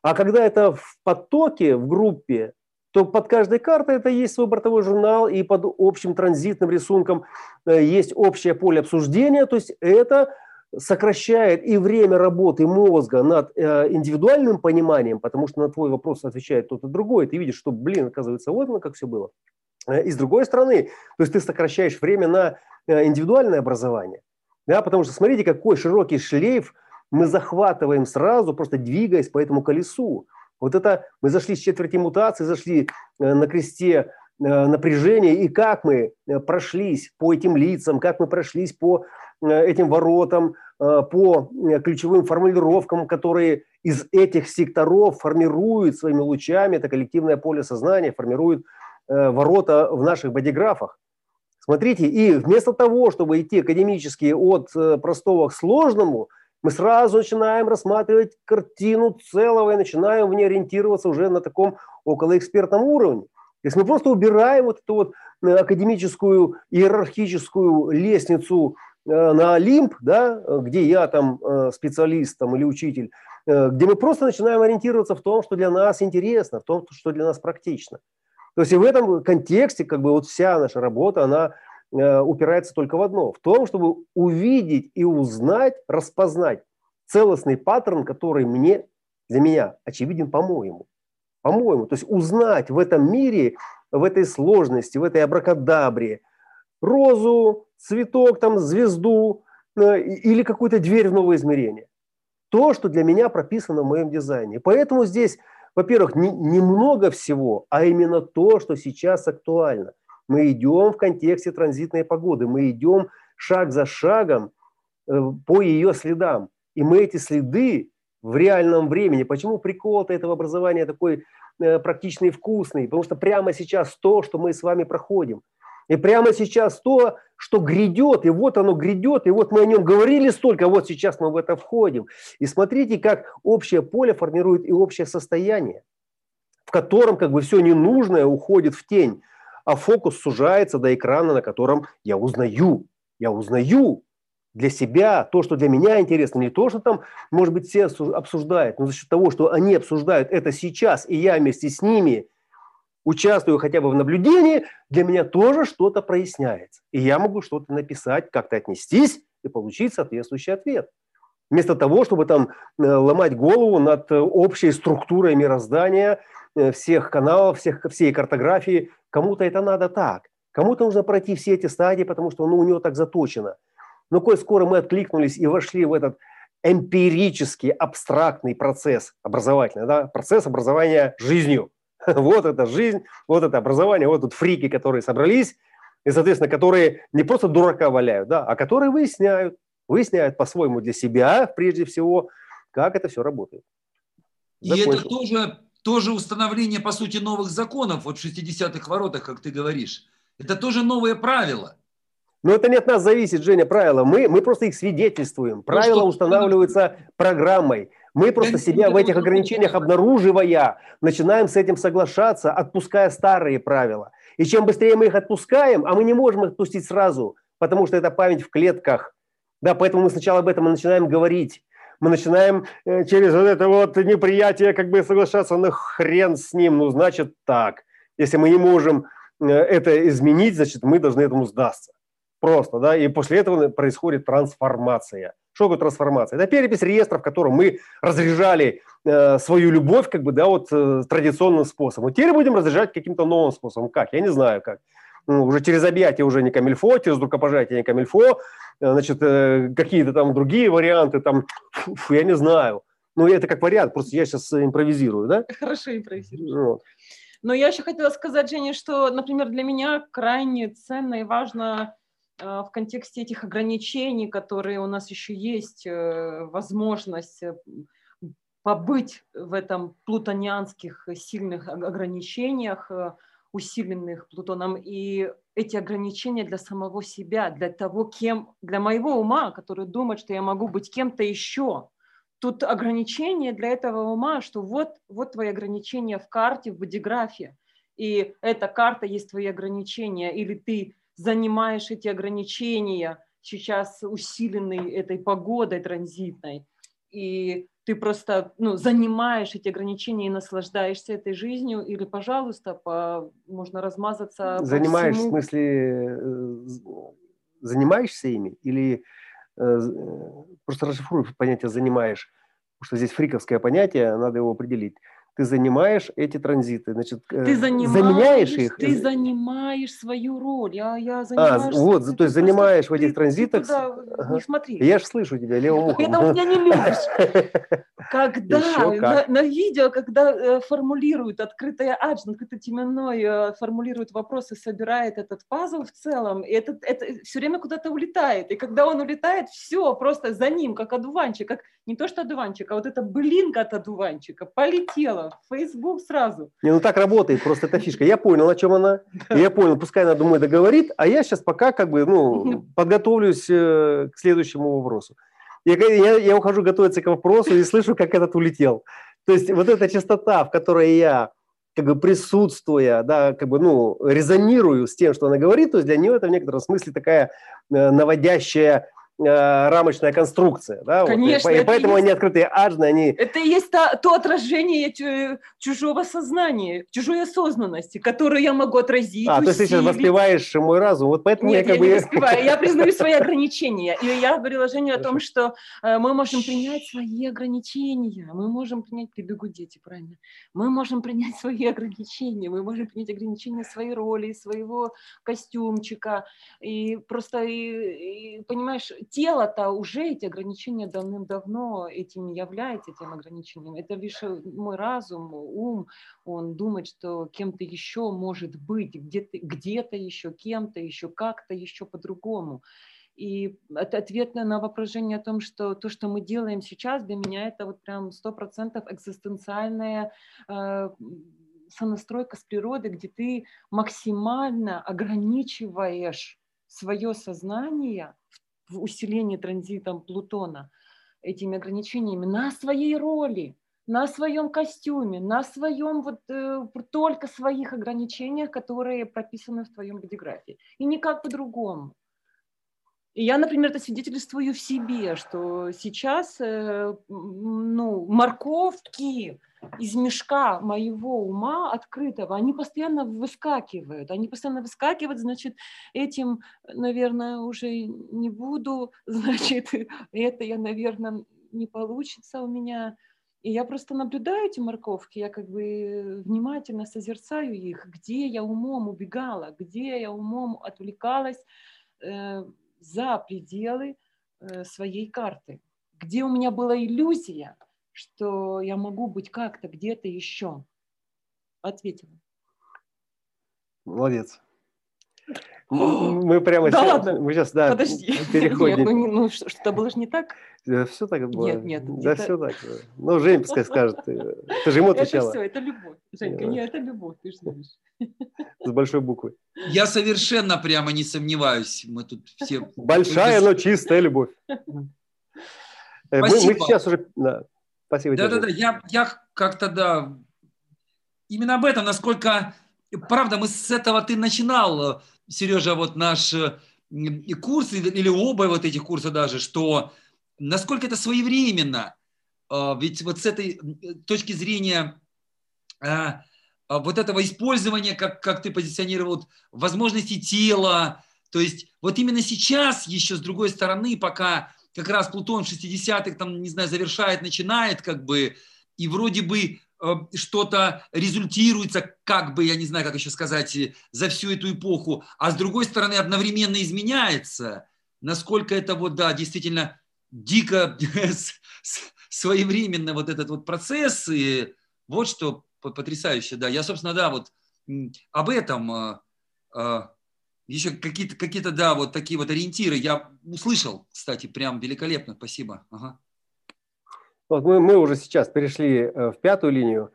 А когда это в потоке, в группе, то под каждой картой это есть свой бортовой журнал, и под общим транзитным рисунком э, есть общее поле обсуждения, то есть это сокращает и время работы мозга над э, индивидуальным пониманием, потому что на твой вопрос отвечает кто-то другой, ты видишь, что, блин, оказывается, вот оно как все было. Э, и с другой стороны, то есть ты сокращаешь время на индивидуальное образование, да, потому что смотрите, какой широкий шлейф мы захватываем сразу, просто двигаясь по этому колесу. Вот это мы зашли с четверти мутации, зашли э, на кресте э, напряжения, и как мы э, прошлись по этим лицам, как мы прошлись по этим воротам, по ключевым формулировкам, которые из этих секторов формируют своими лучами, это коллективное поле сознания, формирует ворота в наших бодиграфах. Смотрите, и вместо того, чтобы идти академически от простого к сложному – мы сразу начинаем рассматривать картину целого и начинаем в ней ориентироваться уже на таком околоэкспертном уровне. То есть мы просто убираем вот эту вот э, академическую иерархическую лестницу э, на Олимп, да, где я там э, специалист там, или учитель, где мы просто начинаем ориентироваться в том, что для нас интересно, в том, что для нас практично. То есть и в этом контексте как бы вот вся наша работа, она упирается только в одно, в том, чтобы увидеть и узнать, распознать целостный паттерн, который мне, для меня очевиден по-моему. По-моему, то есть узнать в этом мире, в этой сложности, в этой абракадабре розу, цветок, там, звезду э, или какую-то дверь в новое измерение. То, что для меня прописано в моем дизайне. Поэтому здесь, во-первых, немного не всего, а именно то, что сейчас актуально. Мы идем в контексте транзитной погоды, мы идем шаг за шагом э, по ее следам. И мы эти следы в реальном времени. Почему прикол-то этого образования такой э, практичный и вкусный? Потому что прямо сейчас то, что мы с вами проходим. И прямо сейчас то, что грядет, и вот оно грядет, и вот мы о нем говорили столько, а вот сейчас мы в это входим. И смотрите, как общее поле формирует и общее состояние, в котором как бы все ненужное уходит в тень а фокус сужается до экрана, на котором я узнаю, я узнаю для себя то, что для меня интересно, не то, что там, может быть, все обсуждают, но за счет того, что они обсуждают это сейчас, и я вместе с ними участвую хотя бы в наблюдении, для меня тоже что-то проясняется. И я могу что-то написать, как-то отнестись и получить соответствующий ответ. Вместо того, чтобы там э, ломать голову над э, общей структурой мироздания, э, всех каналов, всех, всей картографии, Кому-то это надо так, кому-то нужно пройти все эти стадии, потому что ну, у него так заточено. Но коль скоро мы откликнулись и вошли в этот эмпирический, абстрактный процесс образовательный, да, процесс образования жизнью. Вот это жизнь, вот это образование, вот тут фрики, которые собрались, и, соответственно, которые не просто дурака валяют, да, а которые выясняют, выясняют по-своему для себя, прежде всего, как это все работает. Закончил. И это тоже тоже установление, по сути, новых законов вот в 60-х воротах, как ты говоришь. Это тоже новые правила. Но это не от нас зависит, Женя, правила. Мы, мы просто их свидетельствуем. Правила ну, устанавливаются программой. Мы просто себя в этих ограничениях обнаруживая, начинаем с этим соглашаться, отпуская старые правила. И чем быстрее мы их отпускаем, а мы не можем их отпустить сразу, потому что это память в клетках. Да, поэтому мы сначала об этом и начинаем говорить мы начинаем э, через вот это вот неприятие как бы соглашаться, ну хрен с ним, ну значит так. Если мы не можем э, это изменить, значит мы должны этому сдаться. Просто, да, и после этого происходит трансформация. Что такое трансформация? Это перепись реестров, котором мы разряжали э, свою любовь, как бы, да, вот э, традиционным способом. Теперь будем разряжать каким-то новым способом. Как? Я не знаю как ну, уже через объятие уже не камильфо, через рукопожатие не камильфо, значит, э, какие-то там другие варианты, там, фу, я не знаю. Ну, это как вариант, просто я сейчас импровизирую, да? Хорошо импровизирую. Вот. Но я еще хотела сказать, Женя, что, например, для меня крайне ценно и важно в контексте этих ограничений, которые у нас еще есть, возможность побыть в этом плутонианских сильных ограничениях, усиленных Плутоном, и эти ограничения для самого себя, для того, кем, для моего ума, который думает, что я могу быть кем-то еще. Тут ограничение для этого ума, что вот, вот твои ограничения в карте, в бодиграфе, и эта карта есть твои ограничения, или ты занимаешь эти ограничения сейчас усиленной этой погодой транзитной, и ты просто ну, занимаешь эти ограничения и наслаждаешься этой жизнью, или, пожалуйста, по, можно размазаться Занимаешь, по всему. в смысле, э, занимаешься ими или э, э, просто расшифруй понятие «занимаешь», потому что здесь фриковское понятие, надо его определить ты занимаешь эти транзиты, значит, ты занимаешь, заменяешь их. Ты занимаешь свою роль. Я, я занимаюсь, а, вот, то есть занимаешь в этих ты, транзитах. Ты туда ага. не смотри. Я же слышу тебя левым ухом. Это у меня не любишь. Когда на, на видео, когда э, формулируют открытое аджн, открытый теменной э, формулирует вопросы, собирает этот пазл в целом, и это, это все время куда-то улетает. И когда он улетает, все просто за ним, как одуванчик, как не то что одуванчик, а вот эта блинка от одуванчика полетела в Facebook сразу. Не, ну так работает, просто эта фишка. Я понял, о чем она. Я понял, пускай она, думаю, договорит, а я сейчас пока как бы, ну, подготовлюсь э, к следующему вопросу. Я, я, я ухожу готовиться к вопросу и слышу, как этот улетел. То есть вот эта частота, в которой я как бы присутствуя, да, как бы, ну, резонирую с тем, что она говорит, то есть для нее это в некотором смысле такая э, наводящая рамочная конструкция. Да? Конечно. Вот, и поэтому есть, они открытые ажны, они... Это и есть то, то отражение чужого сознания, чужой осознанности, которую я могу отразить, А, усилить. то есть ты сейчас воспеваешь мой разум, вот поэтому Нет, я как я бы... не воспеваю, я признаю свои ограничения. И я говорила Жене о том, что э, мы можем принять свои ограничения, мы можем принять, прибегут дети, правильно, мы можем принять свои ограничения, мы можем принять ограничения своей роли, своего костюмчика, и просто, и, и, понимаешь, тело-то уже эти ограничения давным-давно этим не является, этим ограничением. Это лишь э, мой разум, ум, он думает, что кем-то еще может быть, где-то где еще, кем-то еще, как-то еще по-другому. И это ответ на вопрошение о том, что то, что мы делаем сейчас, для меня это вот прям сто процентов экзистенциальная э, сонастройка с природой, где ты максимально ограничиваешь свое сознание в усилении транзитом Плутона этими ограничениями на своей роли, на своем костюме, на своем вот э, только своих ограничениях, которые прописаны в твоем бодиграфе. И никак по-другому. Я, например, это свидетельствую в себе, что сейчас э, ну, морковки из мешка моего ума открытого, они постоянно выскакивают. Они постоянно выскакивают, значит, этим, наверное, уже не буду, значит, это я, наверное, не получится у меня. И я просто наблюдаю эти морковки, я как бы внимательно созерцаю их, где я умом убегала, где я умом отвлекалась, э, за пределы э, своей карты, где у меня была иллюзия, что я могу быть как-то где-то еще. Ответила. Молодец. Мы прямо да сейчас, ладно? мы сейчас, да, Подожди. переходим. Нет, ну, ну что-то было же не так? Да, все так было. Нет, нет. Да, это... все так. Ну, Жень пускай скажет. Ты, ты же ему отвечала. Это все, это любовь. Женька, нет, это любовь, ты же знаешь. С большой буквы. Я совершенно прямо не сомневаюсь. Мы тут все... Большая, но чистая любовь. Спасибо. Мы, мы сейчас уже... Да. Спасибо да, тебе. Да, да, я, я как-то, да, именно об этом, насколько... Правда, мы с этого ты начинал, Сережа, вот наш курс, или оба вот этих курса даже, что насколько это своевременно. А, ведь вот с этой точки зрения вот этого использования, как, как ты позиционировал, возможности тела, то есть вот именно сейчас еще с другой стороны, пока как раз Плутон в 60-х, там, не знаю, завершает, начинает как бы, и вроде бы Э, что-то результируется, как бы, я не знаю, как еще сказать, э, за всю эту эпоху, а с другой стороны одновременно изменяется, насколько это вот, да, действительно дико своевременно вот этот вот процесс, и вот что потрясающе, да, я, собственно, да, вот об этом, э, Еще какие-то, какие-то, да, вот такие вот ориентиры. Я услышал, кстати, прям великолепно. Спасибо. Ага. Вот мы, мы уже сейчас перешли э, в пятую линию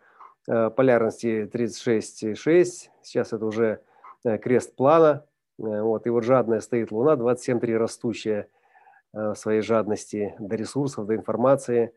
э, полярности 36,6. Сейчас это уже э, крест плана. Вот, и вот жадная стоит Луна, 27,3 растущая в своей жадности до ресурсов, до информации.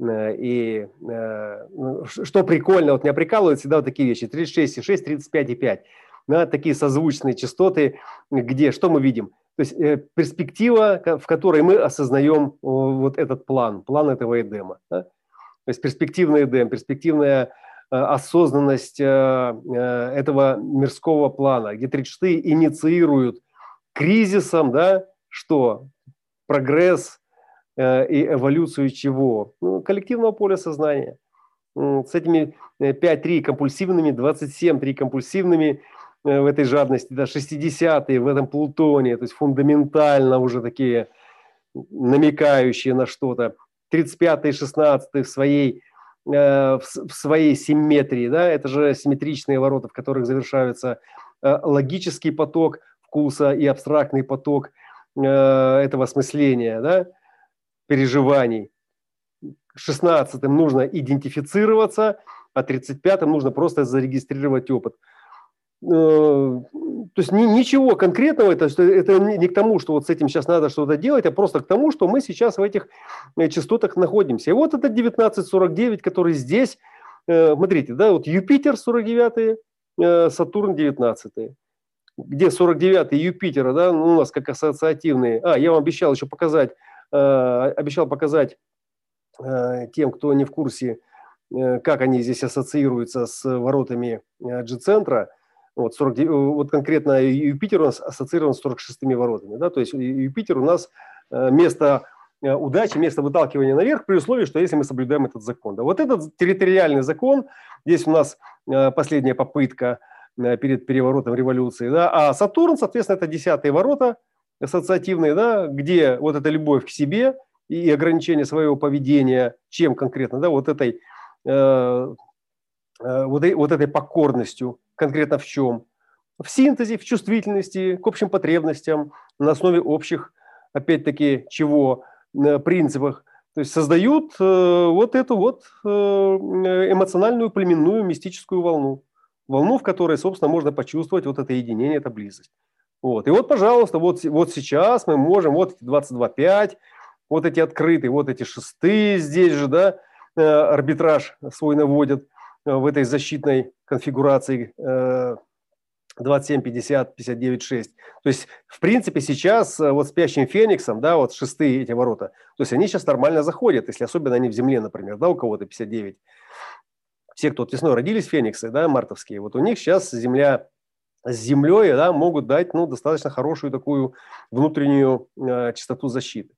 И ну, что прикольно, вот меня прикалывают всегда вот такие вещи. 36,6, 35,5. Да, такие созвучные частоты, где что мы видим? То есть э, перспектива, в которой мы осознаем вот этот план, план этого Эдема. Да? То есть перспективный Эдем, перспективная э, осознанность э, этого мирского плана, где 36 инициируют кризисом, да, что? Прогресс и эволюцию чего? Ну, коллективного поля сознания. С этими 5-3 компульсивными, 27-3 компульсивными – Э, в этой жадности, да, 60-е в этом Плутоне, то есть фундаментально уже такие намекающие на что-то. 35-е, 16-е в своей, э, в своей симметрии, да, это же симметричные ворота, в которых завершаются э, логический поток вкуса и абстрактный поток этого осмысления, да, переживаний. 16-м нужно идентифицироваться, а 35-м нужно просто зарегистрировать опыт – Э, то есть ни, ничего конкретного, это, это не к тому, что вот с этим сейчас надо что-то делать, а просто к тому, что мы сейчас в этих э, частотах находимся. И вот это 1949, который здесь, э, смотрите, да, вот Юпитер 49, Сатурн 19. Где 49 Юпитера, да, ну, у нас как ассоциативные. А, я вам обещал еще показать, обещал показать тем, кто не в курсе, как они здесь ассоциируются с воротами G-центра – вот, 40, э, вот конкретно Юпитер у нас ассоциирован с 46 воротами. Да? То есть Юпитер у нас э, место э, удачи, место выталкивания наверх при условии, что если мы соблюдаем этот закон. Да? Вот этот территориальный закон, здесь у нас последняя попытка перед переворотом революции, да? а Сатурн, соответственно, это десятые ворота ассоциативные, да? где вот эта любовь к себе и ограничение своего поведения, чем конкретно, да, вот этой, вот этой покорностью конкретно в чем? В синтезе, в чувствительности, к общим потребностям, на основе общих, опять-таки, чего, э, принципах. То есть создают э, вот эту вот э, эмоциональную, племенную, мистическую волну. Волну, в которой, собственно, можно почувствовать вот это единение, это близость. Вот. И вот, пожалуйста, вот, вот сейчас мы можем, вот эти 22.5, вот эти открытые, вот эти шестые здесь же, да, арбитраж свой наводят в этой защитной конфигурации 27, 50, 59, 6. То есть, в принципе, сейчас э, вот спящим фениксом, да, вот шестые эти ворота, то есть они сейчас нормально заходят, если особенно они в земле, например, да, у кого-то 59. Все, кто вот весной родились, фениксы, да, мартовские, вот у них сейчас земля с землей, да, могут дать, ну, достаточно хорошую такую внутреннюю э, частоту защиты.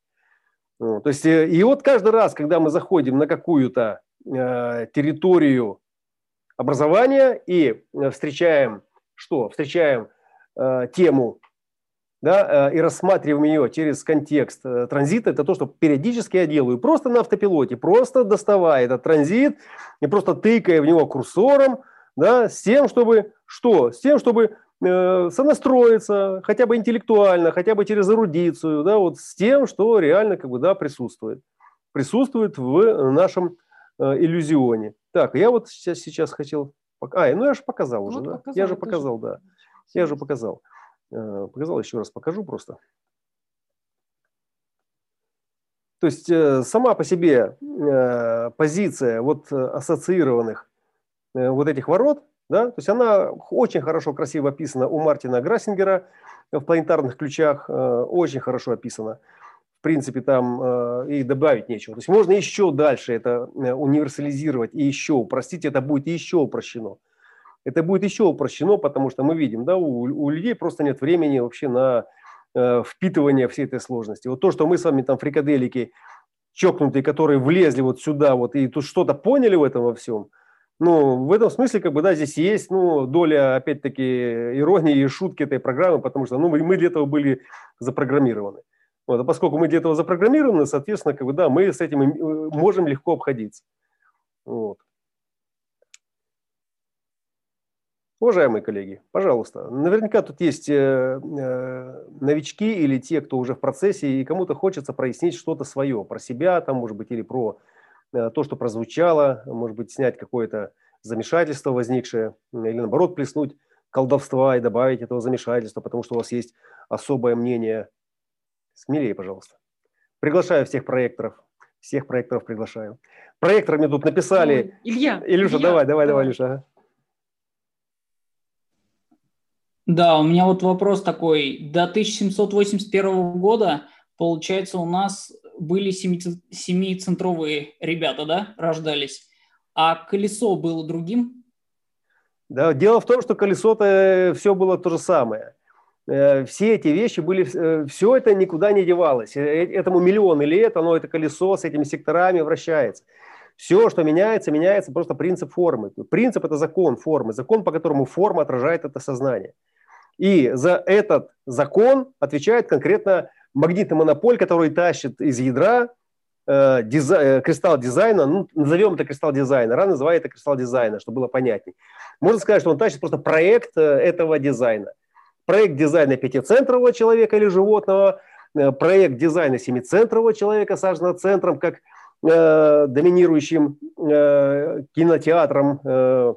Ну, то есть, э, и вот каждый раз, когда мы заходим на какую-то э, территорию образования и э, встречаем что? Встречаем э, тему да, э, и рассматриваем ее через контекст э, транзита, это то, что периодически я делаю, просто на автопилоте, просто доставая этот транзит и просто тыкая в него курсором, да, с тем, чтобы что? С тем, чтобы э, сонастроиться, хотя бы интеллектуально, хотя бы через эрудицию, да, вот с тем, что реально как бы, да, присутствует. Присутствует в нашем э, иллюзионе. Так, я вот сейчас, сейчас хотел... А, ну я же показал уже, вот да? Показал, я же показал, тоже. да. Я же показал. Э, показал, еще раз покажу просто. То есть э, сама по себе э, позиция вот ассоциированных вот этих ворот, да, то есть она очень хорошо, красиво описана у Мартина Грассингера в планетарных ключах, очень хорошо описана принципе, там э, и добавить нечего. То есть можно еще дальше это э, универсализировать и еще упростить, это будет еще упрощено. Это будет еще упрощено, потому что мы видим, да, у, у людей просто нет времени вообще на э, впитывание всей этой сложности. Вот то, что мы с вами там фрикаделики чокнутые, которые влезли вот сюда вот и тут что-то поняли в этом во всем, ну, в этом смысле, как бы, да, здесь есть, ну, доля, опять-таки, иронии и шутки этой программы, потому что, ну, мы для этого были запрограммированы. Вот, а поскольку мы для этого запрограммированы, соответственно, как бы, да, мы с этим э, можем легко обходиться. Вот. Уважаемые коллеги, пожалуйста, наверняка тут есть э, э, новички или те, кто уже в процессе, и кому-то хочется прояснить что-то свое про себя, там, может быть, или про э, то, что прозвучало, может быть, снять какое-то замешательство возникшее, или наоборот, плеснуть колдовства и добавить этого замешательства, потому что у вас есть особое мнение. Смелее, пожалуйста. Приглашаю всех проекторов. Всех проекторов приглашаю. Проекторы мне тут написали. Илья. Илюша, Илья, давай, давай, давай, Илюша. Да, у меня вот вопрос такой. До 1781 года, получается, у нас были семи- семицентровые ребята, да, рождались, а колесо было другим? Да, дело в том, что колесо-то все было то же самое. Э, Все эти вещи были, все это никуда не девалось. Э, Этому миллионы лет, оно это колесо с этими секторами вращается. Все, что меняется, меняется просто принцип формы. Принцип – это закон формы, закон, по которому форма отражает это сознание. И за этот закон отвечает конкретно магнитный монополь, который тащит из ядра э, дизай- э, кристалл дизайна, ну, назовем это кристалл дизайна, Ра называет это кристалл дизайна, чтобы было понятней. Можно сказать, что он тащит просто проект э, этого дизайна. Проект дизайна пятицентрового человека или животного, э, проект дизайна семицентрового человека, с аджна-центром, как э, доминирующим э, кинотеатром э,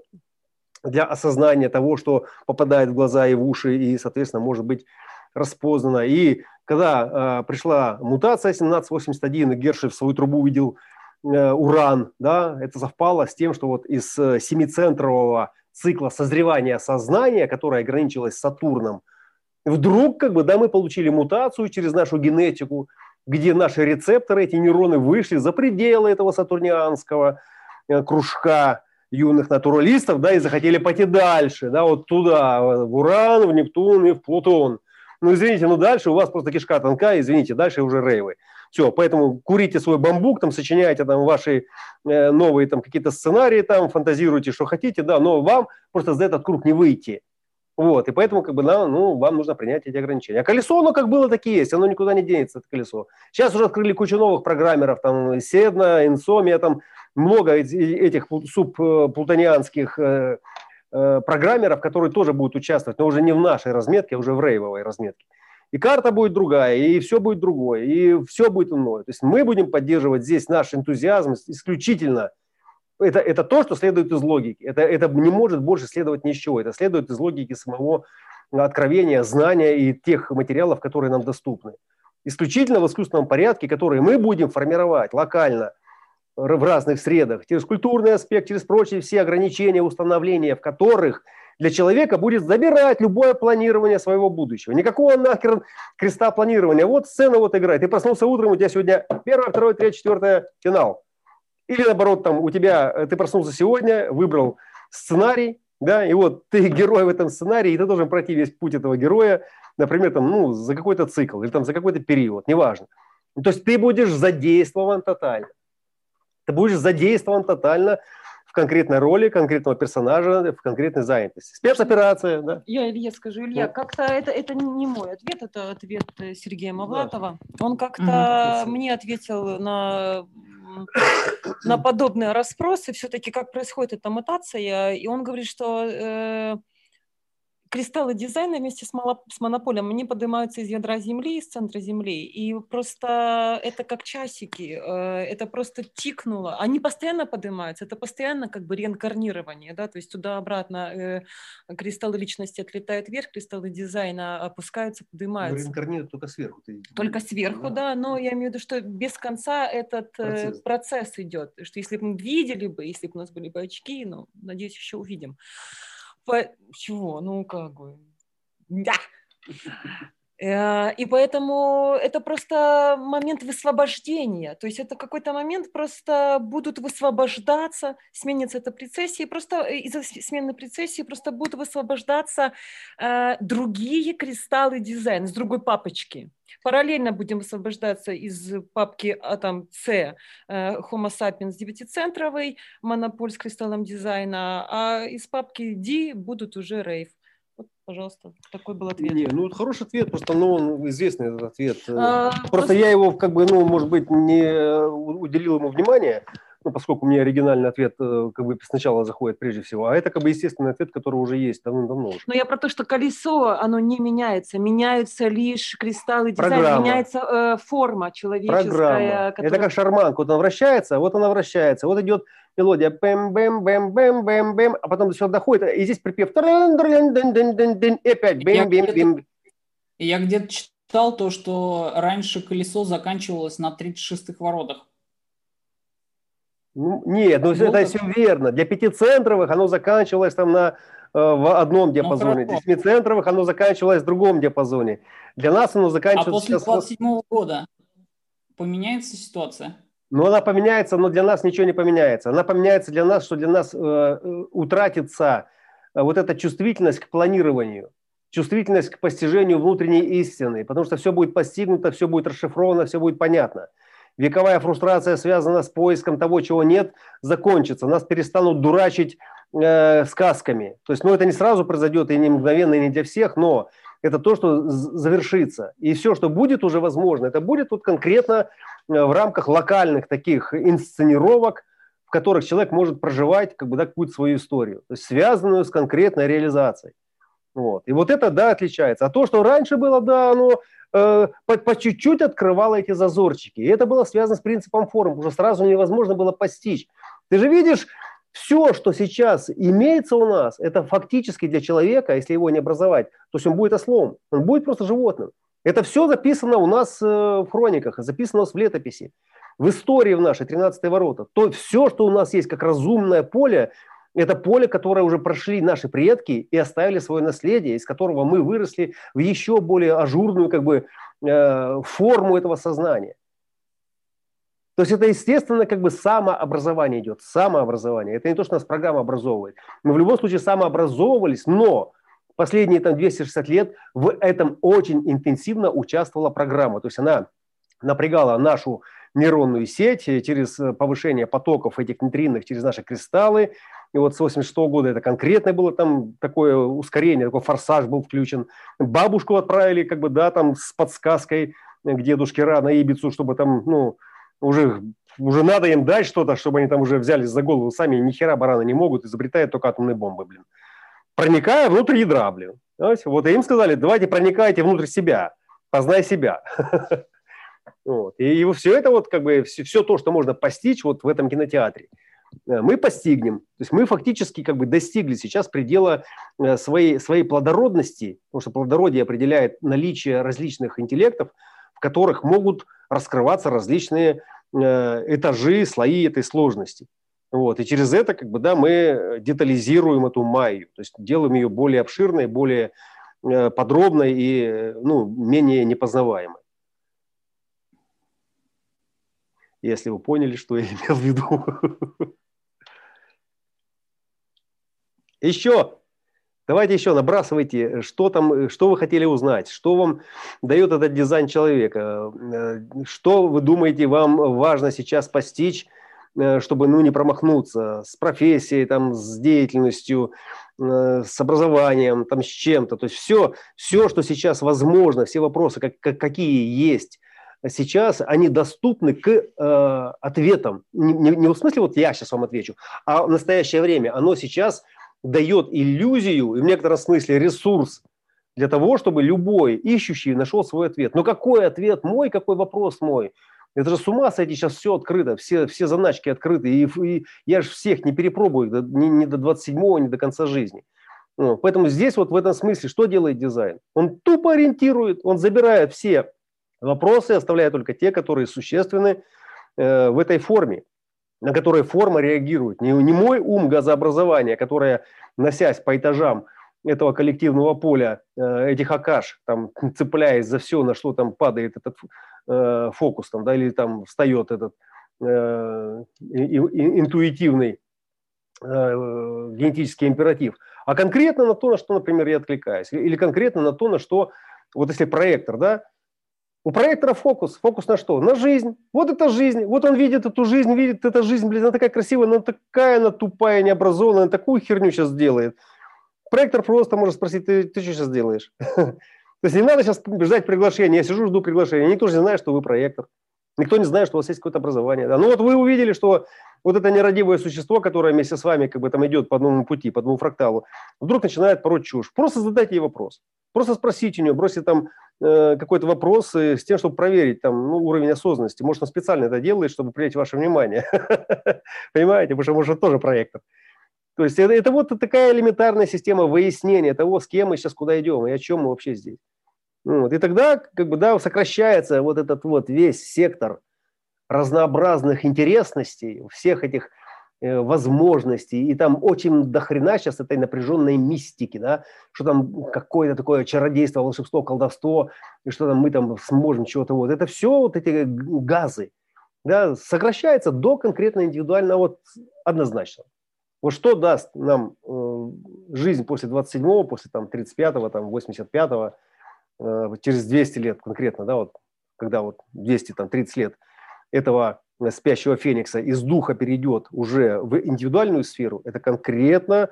для осознания того, что попадает в глаза и в уши, и, соответственно, может быть распознано. И когда э, пришла мутация 1781, и в свою трубу увидел э, уран, да, это совпало с тем, что вот из э, семицентрового цикла созревания сознания, которое ограничилось Сатурном, вдруг как бы, да, мы получили мутацию через нашу генетику, где наши рецепторы, эти нейроны вышли за пределы этого сатурнианского э, кружка юных натуралистов, да, и захотели пойти дальше, да, вот туда, в Уран, в Нептун и в Плутон. Ну, извините, ну дальше у вас просто кишка тонкая, извините, дальше уже рейвы. Все, поэтому курите свой бамбук, там, сочиняйте там ваши э, новые там какие-то сценарии, там, фантазируйте, что хотите, да, но вам просто за этот круг не выйти. Вот, и поэтому, как бы, да, ну, вам нужно принять эти ограничения. А колесо, оно как было, так и есть, оно никуда не денется, это колесо. Сейчас уже открыли кучу новых программеров, там, Седна, Инсомия, там, много этих субплутонианских э, э, программеров, которые тоже будут участвовать, но уже не в нашей разметке, а уже в рейвовой разметке. И карта будет другая, и все будет другое, и все будет иное. То есть мы будем поддерживать здесь наш энтузиазм исключительно. Это, это то, что следует из логики. Это, это не может больше следовать ничего. Это следует из логики самого откровения, знания и тех материалов, которые нам доступны. Исключительно в искусственном порядке, которые мы будем формировать локально – в разных средах, через культурный аспект, через прочие все ограничения, установления, в которых для человека будет забирать любое планирование своего будущего. Никакого нахер креста планирования. Вот сцена вот играет. Ты проснулся утром, у тебя сегодня первое, второе, третье, четвертое, финал. Или наоборот, там у тебя, э, ты проснулся сегодня, выбрал сценарий, да, и вот ты герой в этом сценарии, и ты должен пройти весь путь этого героя, например, там, ну, за какой-то цикл или там за какой-то период, неважно. То есть ты будешь задействован тотально. Ты будешь задействован тотально конкретной роли конкретного персонажа, в конкретной занятости. Спецоперация, да? Я Илья скажу, Илья, Ну. как-то это, это не мой ответ, это ответ э, Сергея Мавлатова. Он как-то Мгм. мне ответил на, на подобные расспросы, все-таки как происходит эта мутация, и он говорит, что э, кристаллы дизайна вместе с, мало- с монополем, они поднимаются из ядра Земли, из центра Земли, и просто это как часики, э, это просто тикнуло. Они постоянно поднимаются, это постоянно как бы реинкарнирование, да, то есть туда-обратно э, кристаллы личности отлетают вверх, кристаллы дизайна опускаются, поднимаются. Реинкарнирует только сверху. Ты... Только сверху, да, но я имею в виду, что без конца этот э, Процесс. процесс, идет. Что если бы мы видели бы, если бы у нас были бы очки, ну, надеюсь, еще увидим. По- Чего? Ну, как бы. Да. Э, И поэтому это просто момент высвобождения. То есть это какой-то момент просто будут высвобождаться, сменится эта прецессия, и просто э, из-за смены прецессии просто будут высвобождаться э, другие кристаллы дизайна с другой папочки. Параллельно будем высвобождаться из папки а, там, C э, Homo sapiens девятицентровый, монополь с кристаллом дизайна, а из папки D будут уже рейв. Пожалуйста, такой был ответ. Не, ну хороший ответ, просто ну, он известный этот ответ. А, Просто я его, как бы, ну, может быть, не уделил ему внимания. Ну, поскольку мне оригинальный ответ э, как бы сначала заходит прежде всего, а это как бы естественный ответ, который уже есть давно-давно уже. Но я про то, что колесо, оно не меняется, меняются лишь кристаллы дизайна, Программа. меняется э, форма человеческая. Программа. которая- Это как шарманка. Вот она вращается, вот она вращается. Вот идет мелодия бэм бэм бэм бэм бэм бэм, а потом до сюда доходит, и здесь припев и опять бэм бэм бэм. Я где-то читал то, что раньше колесо заканчивалось на 36-х воротах. Ну, Нет, ну это все верно. Для пятицентровых оно заканчивалось там на э, в одном диапазоне, для хорошо. семицентровых оно заканчивалось в другом диапазоне. Для нас оно А заканчивается после сейчас вот- 27 года поменяется ситуация? Но она поменяется, но для нас ничего не поменяется. Она поменяется для нас, что для нас э, э, утратится э, вот эта чувствительность к планированию, чувствительность к постижению внутренней истины, потому что все будет постигнуто, все будет расшифровано, все будет понятно. Вековая фрустрация связана с поиском того, чего нет, закончится. Нас перестанут дурачить э, сказками. То есть, ну, это не сразу произойдет и не мгновенно, и не для всех, но это то, что завершится. И все, что будет уже возможно, это будет вот конкретно э, в рамках локальных таких инсценировок, в которых человек может проживать как бы, да, какую-то свою историю, то есть связанную с конкретной реализацией. Вот. И вот это, да, отличается. А то, что раньше было, да, оно э, по, по чуть-чуть открывало эти зазорчики. И это было связано с принципом потому что сразу невозможно было постичь. Ты же видишь, все, что сейчас имеется у нас, это фактически для человека, если его не образовать, то есть он будет ослом, он будет просто животным. Это все записано у нас э, в хрониках, записано у нас в летописи, в истории в нашей 13 ворота. То все, что у нас есть как разумное поле, это поле, которое уже прошли наши предки и оставили свое наследие, из которого мы выросли в еще более ажурную как бы, э, форму этого сознания. То есть это, естественно, как бы самообразование идет, самообразование. Это не то, что нас программа образовывает. Мы в любом случае самообразовывались, но последние там 260 лет в этом очень интенсивно участвовала программа. То есть она напрягала нашу нейронную сеть через э, повышение потоков этих нейтринных через наши кристаллы. И вот с 86 года это конкретно было там такое ускорение, такой форсаж был включен. Бабушку отправили как бы, да, там с подсказкой к дедушке Ра на Ибицу, чтобы там, ну, уже, уже надо им дать что-то, чтобы они там уже взялись за голову сами, ни хера бараны не могут, изобретают только атомные бомбы, блин. Проникая внутрь ядра, блин. Вот и им сказали, давайте проникайте внутрь себя, познай себя. Вот. И все это вот как бы все, все то, что можно постичь вот в этом кинотеатре, мы постигнем. То есть мы фактически как бы достигли сейчас предела э, своей, своей плодородности, потому что плодородие определяет наличие различных интеллектов, в которых могут раскрываться различные э, этажи, слои этой сложности. Вот. И через это как бы, да, мы детализируем эту майю, то есть делаем ее более обширной, более э, подробной и э, ну, менее непознаваемой. Если вы поняли, что я имел в виду. Еще Давайте еще набрасывайте, что там, что вы хотели узнать, что вам дает этот дизайн человека, э, что вы думаете вам важно сейчас постичь, э, чтобы ну, не промахнуться с профессией, там, с деятельностью, э, с образованием, там, с чем-то. То есть все, все, что сейчас возможно, все вопросы, как, как, какие есть сейчас, они доступны к э, ответам. Не, не, не в смысле, вот я сейчас вам отвечу, а в настоящее время оно сейчас дает иллюзию и в некотором смысле ресурс для того, чтобы любой ищущий нашел свой ответ. Но какой ответ мой, какой вопрос мой? Это же с ума сойти, сейчас все открыто, все, все заначки открыты, и, и я же всех не перепробую ни, ни до 27-го, ни до конца жизни. Ну, поэтому здесь вот в этом смысле что делает дизайн? Он тупо ориентирует, он забирает все вопросы, оставляя только те, которые существенны э, в этой форме на которые форма реагирует. Не, не мой ум газообразования, которое, носясь по этажам этого коллективного поля, э, этих акаш, там, цепляясь за все, на что там падает этот э, фокус, там, да, или там встает этот э, и, и, интуитивный э, генетический императив, а конкретно на то, на что, например, я откликаюсь, или конкретно на то, на что, вот если проектор, да, у проектора фокус. Фокус на что? На жизнь. Вот это жизнь. Вот он видит эту жизнь, видит эту жизнь, блин, она такая красивая, она такая, она тупая, необразованная, она такую херню сейчас делает. Проектор просто может спросить, ты, ты что сейчас делаешь? То есть не надо сейчас ждать приглашения. Я сижу, жду приглашения. Они тоже не знают, что вы проектор. Никто не знает, что у вас есть какое-то образование. Да. Ну вот вы увидели, что вот это нерадивое существо, которое вместе с вами как бы там идет по одному пути, по одному фракталу, вдруг начинает пороть чушь. Просто задайте ей вопрос. Просто спросите у нее, бросьте там э, какой-то вопрос с тем, чтобы проверить там ну, уровень осознанности. Может, он специально это делает, чтобы принять ваше внимание. Понимаете? Потому что, может, тоже проектор. То есть это, это вот такая элементарная система выяснения того, с кем мы сейчас куда идем и о чем мы вообще здесь. Вот. И тогда как бы, да, сокращается вот этот вот весь сектор разнообразных интересностей, всех этих э, возможностей, и там очень дохрена сейчас этой напряженной мистики, да, что там какое-то такое чародейство, волшебство, колдовство, и что там мы там сможем чего-то вот. Это все вот эти газы, да, сокращается до конкретно индивидуального вот однозначно. Вот что даст нам э, жизнь после 27-го, после там 35-го, там 85-го, Э, через 200 лет конкретно, да, вот, когда вот 200, там, 30 лет этого спящего феникса из духа перейдет уже в индивидуальную сферу, это конкретно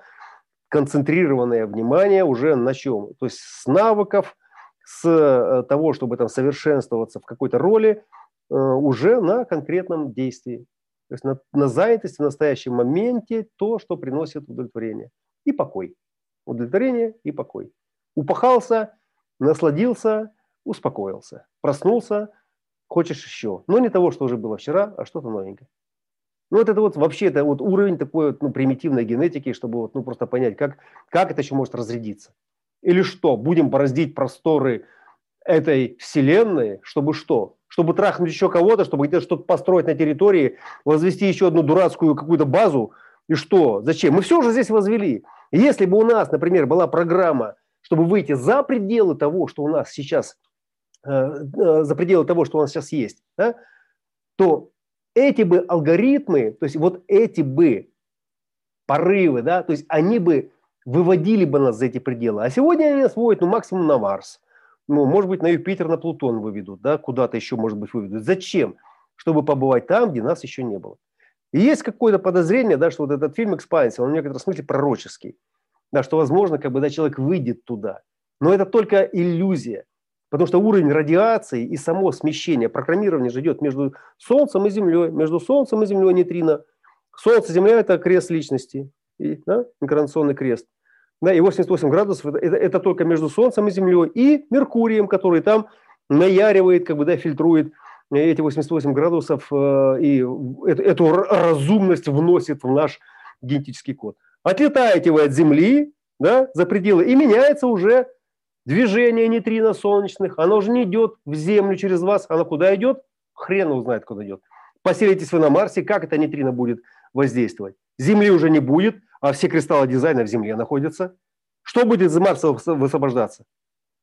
концентрированное внимание уже на чем? То есть с навыков, с э, того, чтобы там совершенствоваться в какой-то роли, э, уже на конкретном действии. То есть на, на занятости в настоящем моменте то, что приносит удовлетворение и покой. Удовлетворение и покой. Упахался, насладился, успокоился, проснулся, хочешь еще. Но не того, что уже было вчера, а что-то новенькое. Ну, вот это вот вообще это вот уровень такой вот, ну, примитивной генетики, чтобы вот, ну, просто понять, как, как это еще может разрядиться. Или что, будем бороздить просторы этой вселенной, чтобы что? Чтобы трахнуть еще кого-то, чтобы где-то что-то построить на территории, возвести еще одну дурацкую какую-то базу. И что? Зачем? Мы все уже здесь возвели. Если бы у нас, например, была программа чтобы выйти за пределы того, что у нас сейчас, э, э, за пределы того, что у нас сейчас есть, да, то эти бы алгоритмы, то есть вот эти бы порывы, да, то есть они бы выводили бы нас за эти пределы. А сегодня они нас вводят, ну, максимум на Марс. Ну, может быть, на Юпитер, на Плутон выведут, да, куда-то еще, может быть, выведут. Зачем? Чтобы побывать там, где нас еще не было. И есть какое-то подозрение, да, что вот этот фильм «Экспансия», он в некотором смысле пророческий да, что возможно, как бы, да, человек выйдет туда. Но это только иллюзия, потому что уровень радиации и само смещение, программирование же идет между Солнцем и Землей, между Солнцем и Землей нейтрино. Солнце, Земля – это крест личности, и, да, инкарнационный крест. Да, и 88 градусов это, это, только между Солнцем и Землей и Меркурием, который там наяривает, как бы, да, фильтрует эти 88 градусов э, и эту, эту разумность вносит в наш генетический код. Отлетаете вы от Земли да, за пределы, и меняется уже движение нейтрино солнечных. Оно уже не идет в Землю через вас, оно куда идет? Хрен узнает, куда идет. Поселитесь вы на Марсе, как это нейтрино будет воздействовать? Земли уже не будет, а все кристаллы дизайна в Земле находятся. Что будет из Марса высвобождаться?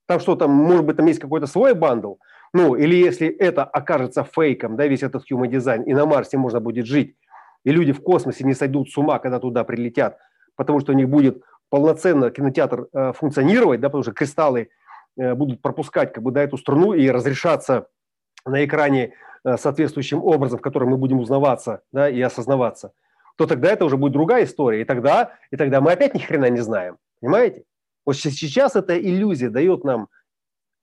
Там что, там, может быть, там есть какой-то свой bundle? Ну, или если это окажется фейком, да, весь этот human design, и на Марсе можно будет жить, и люди в космосе не сойдут с ума, когда туда прилетят, потому что у них будет полноценно кинотеатр э, функционировать, да, потому что кристаллы э, будут пропускать как бы, да, эту струну и разрешаться на экране э, соответствующим образом, в котором мы будем узнаваться да, и осознаваться, то тогда это уже будет другая история. И тогда, и тогда мы опять ни хрена не знаем. Понимаете? Вот сейчас эта иллюзия дает нам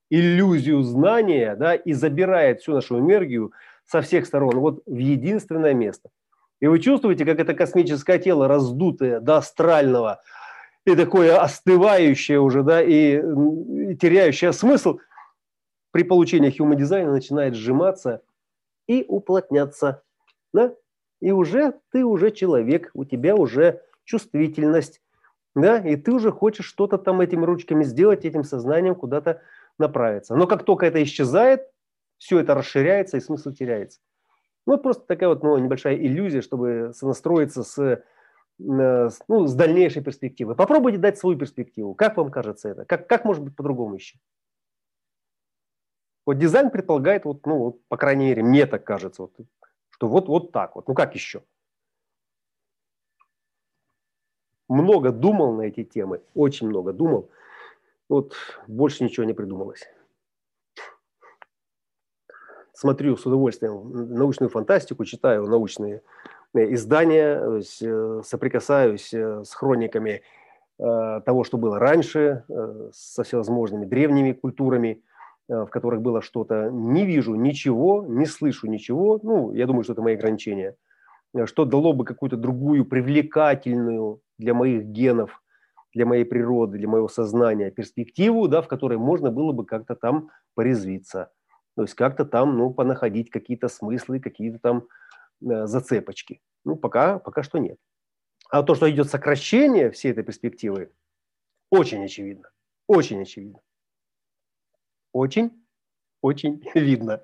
иллюзию знания да, и забирает всю нашу энергию со всех сторон вот в единственное место. И вы чувствуете, как это космическое тело раздутое до астрального и такое остывающее уже, да, и, теряющее смысл при получении human дизайна начинает сжиматься и уплотняться, да? И уже ты уже человек, у тебя уже чувствительность, да, и ты уже хочешь что-то там этими ручками сделать, этим сознанием куда-то направиться. Но как только это исчезает, все это расширяется и смысл теряется. Ну, вот просто такая вот ну, небольшая иллюзия, чтобы сонастроиться э, с, ну, с дальнейшей перспективой. Попробуйте дать свою перспективу. Как вам кажется это? Как, как может быть по-другому еще? Вот дизайн предполагает, вот, ну, вот, по крайней мере, мне так кажется, вот, что вот, вот так вот. Ну, как еще? Много думал на эти темы, очень много думал. Вот больше ничего не придумалось смотрю с удовольствием научную фантастику, читаю научные э, издания, э, соприкасаюсь э, с хрониками того, что было раньше, со всевозможными древними культурами, в которых было что-то. Не вижу ничего, не слышу ничего. Ну, я думаю, что это мои ограничения. Что дало бы какую-то другую привлекательную для моих генов, для моей природы, для моего сознания перспективу, да, в которой можно было бы как-то там порезвиться. То есть как-то там, ну, понаходить какие-то смыслы, какие-то там э, зацепочки. Ну, пока, пока что нет. А то, что идет сокращение всей этой перспективы, очень очевидно. Очень очевидно. Очень, очень видно.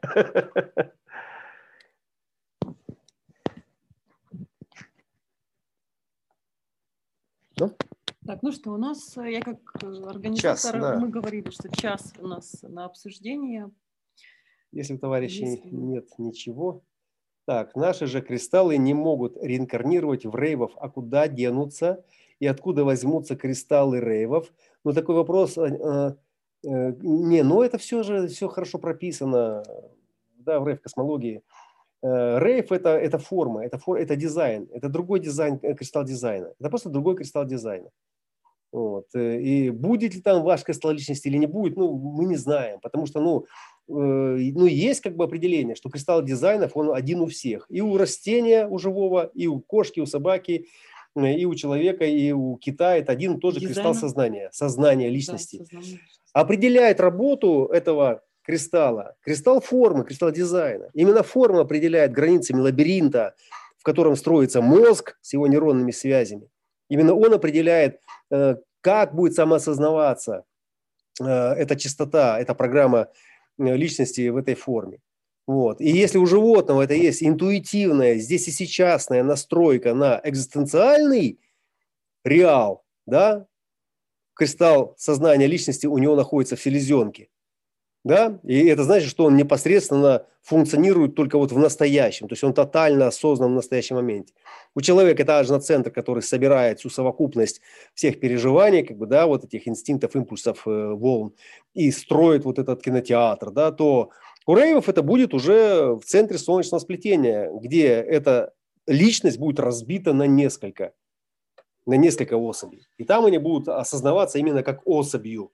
Ну? Так, ну что, у нас, э, я как э, организатор, час, да. мы говорили, что час у нас на обсуждение. Если у товарищей Если... нет ничего. Так, наши же кристаллы не могут реинкарнировать в рейвов, а куда денутся и откуда возьмутся кристаллы рейвов? Ну, такой вопрос, э, э, не, ну это все же, все хорошо прописано, да, в рейв-космологии. Э, рейв это, это форма, это, фор, это дизайн, это другой дизайн э, кристалл дизайна. Это просто другой кристалл дизайна. Вот. Э, и будет ли там ваш кристалл личности или не будет, ну, мы не знаем, потому что, ну, ну, есть как бы определение, что кристалл дизайнов, он один у всех. И у растения, у живого, и у кошки, у собаки, и у человека, и у кита. Это один и тот же Дизайна. кристалл сознания, сознания личности. Да, сознание. Определяет работу этого кристалла, кристалл формы, кристалл дизайна. Именно форма определяет границами лабиринта, в котором строится мозг с его нейронными связями. Именно он определяет, э, как будет самоосознаваться э, эта частота, эта программа э, личности в этой форме. Вот. И если у животного это есть интуитивная, здесь и сейчасная настройка на экзистенциальный реал, да, кристалл сознания личности у него находится в селезенке, да, и это значит, что он непосредственно функционирует только вот в настоящем, то есть он тотально осознан в настоящем моменте. У человека это ажно-центр, который собирает всю совокупность всех переживаний, как бы, да, вот этих инстинктов, импульсов, э, волн, и строит вот этот кинотеатр, да, то у рейвов это будет уже в центре солнечного сплетения, где эта личность будет разбита на несколько, на несколько особей. И там они будут осознаваться именно как особью,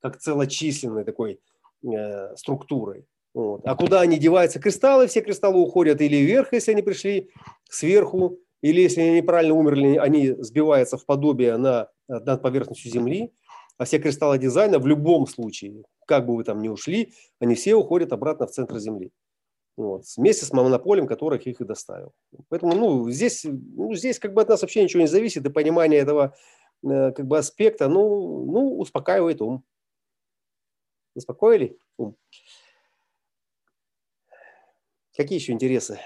как целочисленной такой э, структурой. Вот. А куда они деваются? Кристаллы, все кристаллы уходят или вверх, если они пришли сверху, или если они неправильно умерли, они сбиваются в подобие на, над поверхностью Земли. А все кристаллы дизайна в любом случае, как бы вы там ни ушли, они все уходят обратно в центр Земли. Вот, вместе с монополем, который их и доставил. Поэтому ну, здесь, ну, здесь как бы от нас вообще ничего не зависит, и понимание этого э, как бы аспекта ну, ну, успокаивает ум. Успокоили ум? Какие еще интересы?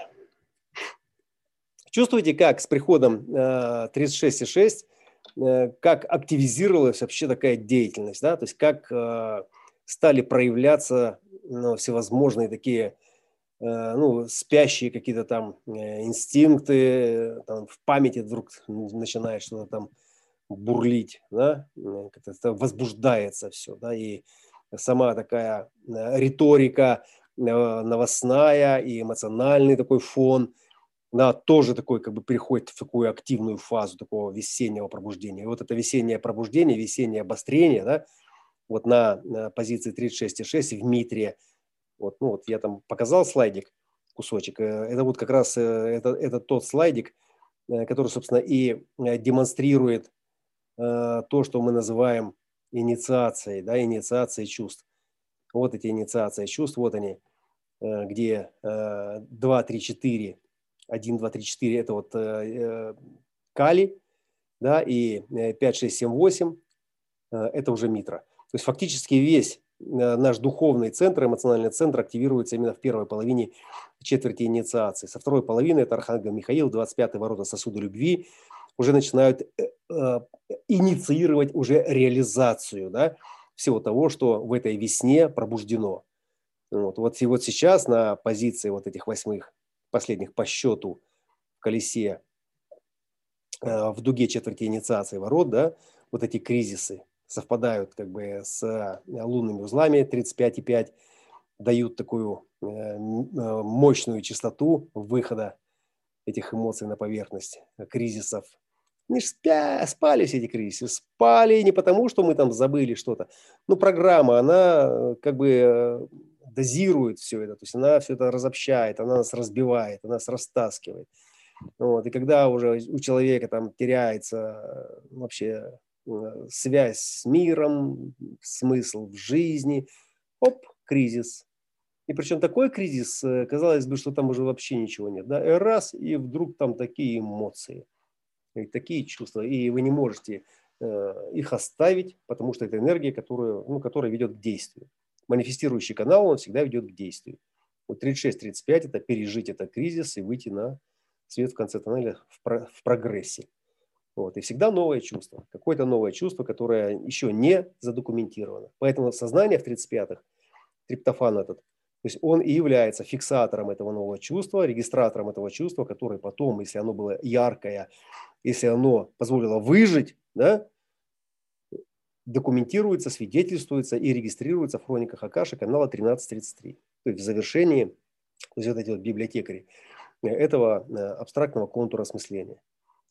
Чувствуете, как с приходом э, 36,6, э, как активизировалась вообще такая деятельность, да? то есть как э, стали проявляться ну, всевозможные такие э, ну, спящие какие-то там э, инстинкты, там, в памяти вдруг начинает что-то там бурлить, да, как-то возбуждается все, да, и сама такая э, риторика новостная и эмоциональный такой фон, да, тоже такой как бы приходит в такую активную фазу такого весеннего пробуждения. И вот это весеннее пробуждение, весеннее обострение, да, вот на, на позиции 36,6 в Митре. Вот, ну вот я там показал слайдик, кусочек. Э, это вот как раз э, это, это тот слайдик, э, который, собственно, и демонстрирует то, что мы называем инициацией, да, инициацией чувств. Вот эти инициации чувств, вот они, где 2, 3, 4, 1, 2, 3, 4 – это вот кали, да, и 5, 6, 7, 8 – это уже митра. То есть фактически весь э, наш духовный центр, эмоциональный центр активируется именно в первой половине четверти инициации. Со второй половины это Архангел Михаил, 25-й ворота сосуда любви, уже начинают э, э, инициировать уже реализацию да, всего того, что в этой весне пробуждено. Вот, вот, и вот сейчас на позиции вот этих восьмых, последних по счету в колесе, в дуге четверти инициации ворот, да, вот эти кризисы, совпадают как бы с э, лунными узлами 35,5, дают такую э, э, мощную частоту выхода этих эмоций на поверхность, кризисов, Они же спя, спали все эти кризисы. Спали не потому, что мы там забыли что-то. Ну, программа, она э, как бы э, дозирует все это. То есть она все это разобщает, она нас разбивает, она нас растаскивает. Вот. И когда уже у человека там теряется вообще связь с миром, смысл в жизни, оп, кризис. И причем такой кризис, э, казалось бы, что там уже вообще ничего нет. Да? И раз, и вдруг там такие эмоции, и такие чувства, и вы не можете э, их оставить, потому что это энергия, которая, ну, которая ведет к действию. Манифестирующий канал, он всегда ведет к действию. Вот 36-35 – это пережить этот кризис и выйти на свет в конце тоннеля в, про, в прогрессе. Вот. И всегда новое чувство, какое-то новое чувство, которое еще не задокументировано. Поэтому сознание в 35-х, триптофан этот, то есть он и является фиксатором этого нового чувства, регистратором этого чувства, которое потом, если оно было яркое, если оно позволило выжить, да, документируется, свидетельствуется и регистрируется в хрониках Акаши канала 1333. То есть в завершении, то есть вот эти вот библиотекари, этого э, абстрактного контура осмысления.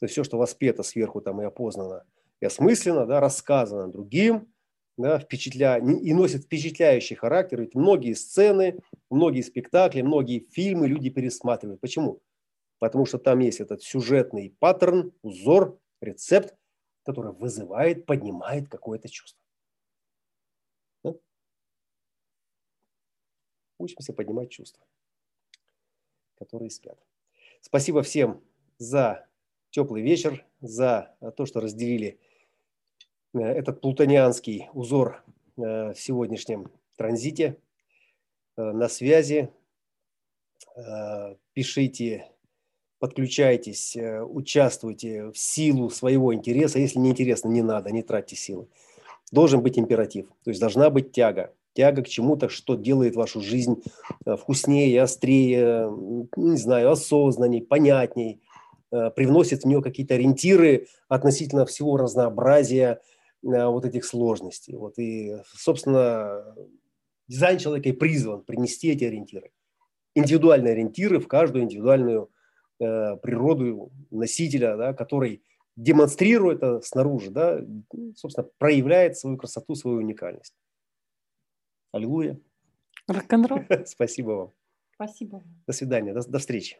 То есть все, что воспето сверху там и опознано, и осмысленно, да, рассказано другим, да, впечатля... и носит впечатляющий характер. Ведь многие сцены, многие спектакли, многие фильмы люди пересматривают. Почему? Потому что там есть этот сюжетный паттерн, узор, рецепт, который вызывает, поднимает какое-то чувство. Да? Учимся поднимать чувства, которые спят. Спасибо всем за теплый вечер, за то, что разделили этот плутонианский узор э, в сегодняшнем транзите. Э, на связи. Пишите, подключайтесь, участвуйте в силу своего интереса. Если не интересно, не надо, не тратьте силы. Должен быть императив, то есть должна быть тяга. Тяга к чему-то, что делает вашу жизнь вкуснее, острее, не знаю, осознанней, понятней, Э, привносит в нее какие-то ориентиры относительно всего разнообразия э, вот этих сложностей. Вот и, собственно, дизайн человека и призван принести эти ориентиры. Индивидуальные ориентиры в каждую индивидуальную э, природу носителя, да, который демонстрирует это снаружи, да, собственно, проявляет свою красоту, свою уникальность. Аллилуйя. Рок-н-ролл. Спасибо вам. Спасибо. До свидания, до, до встречи.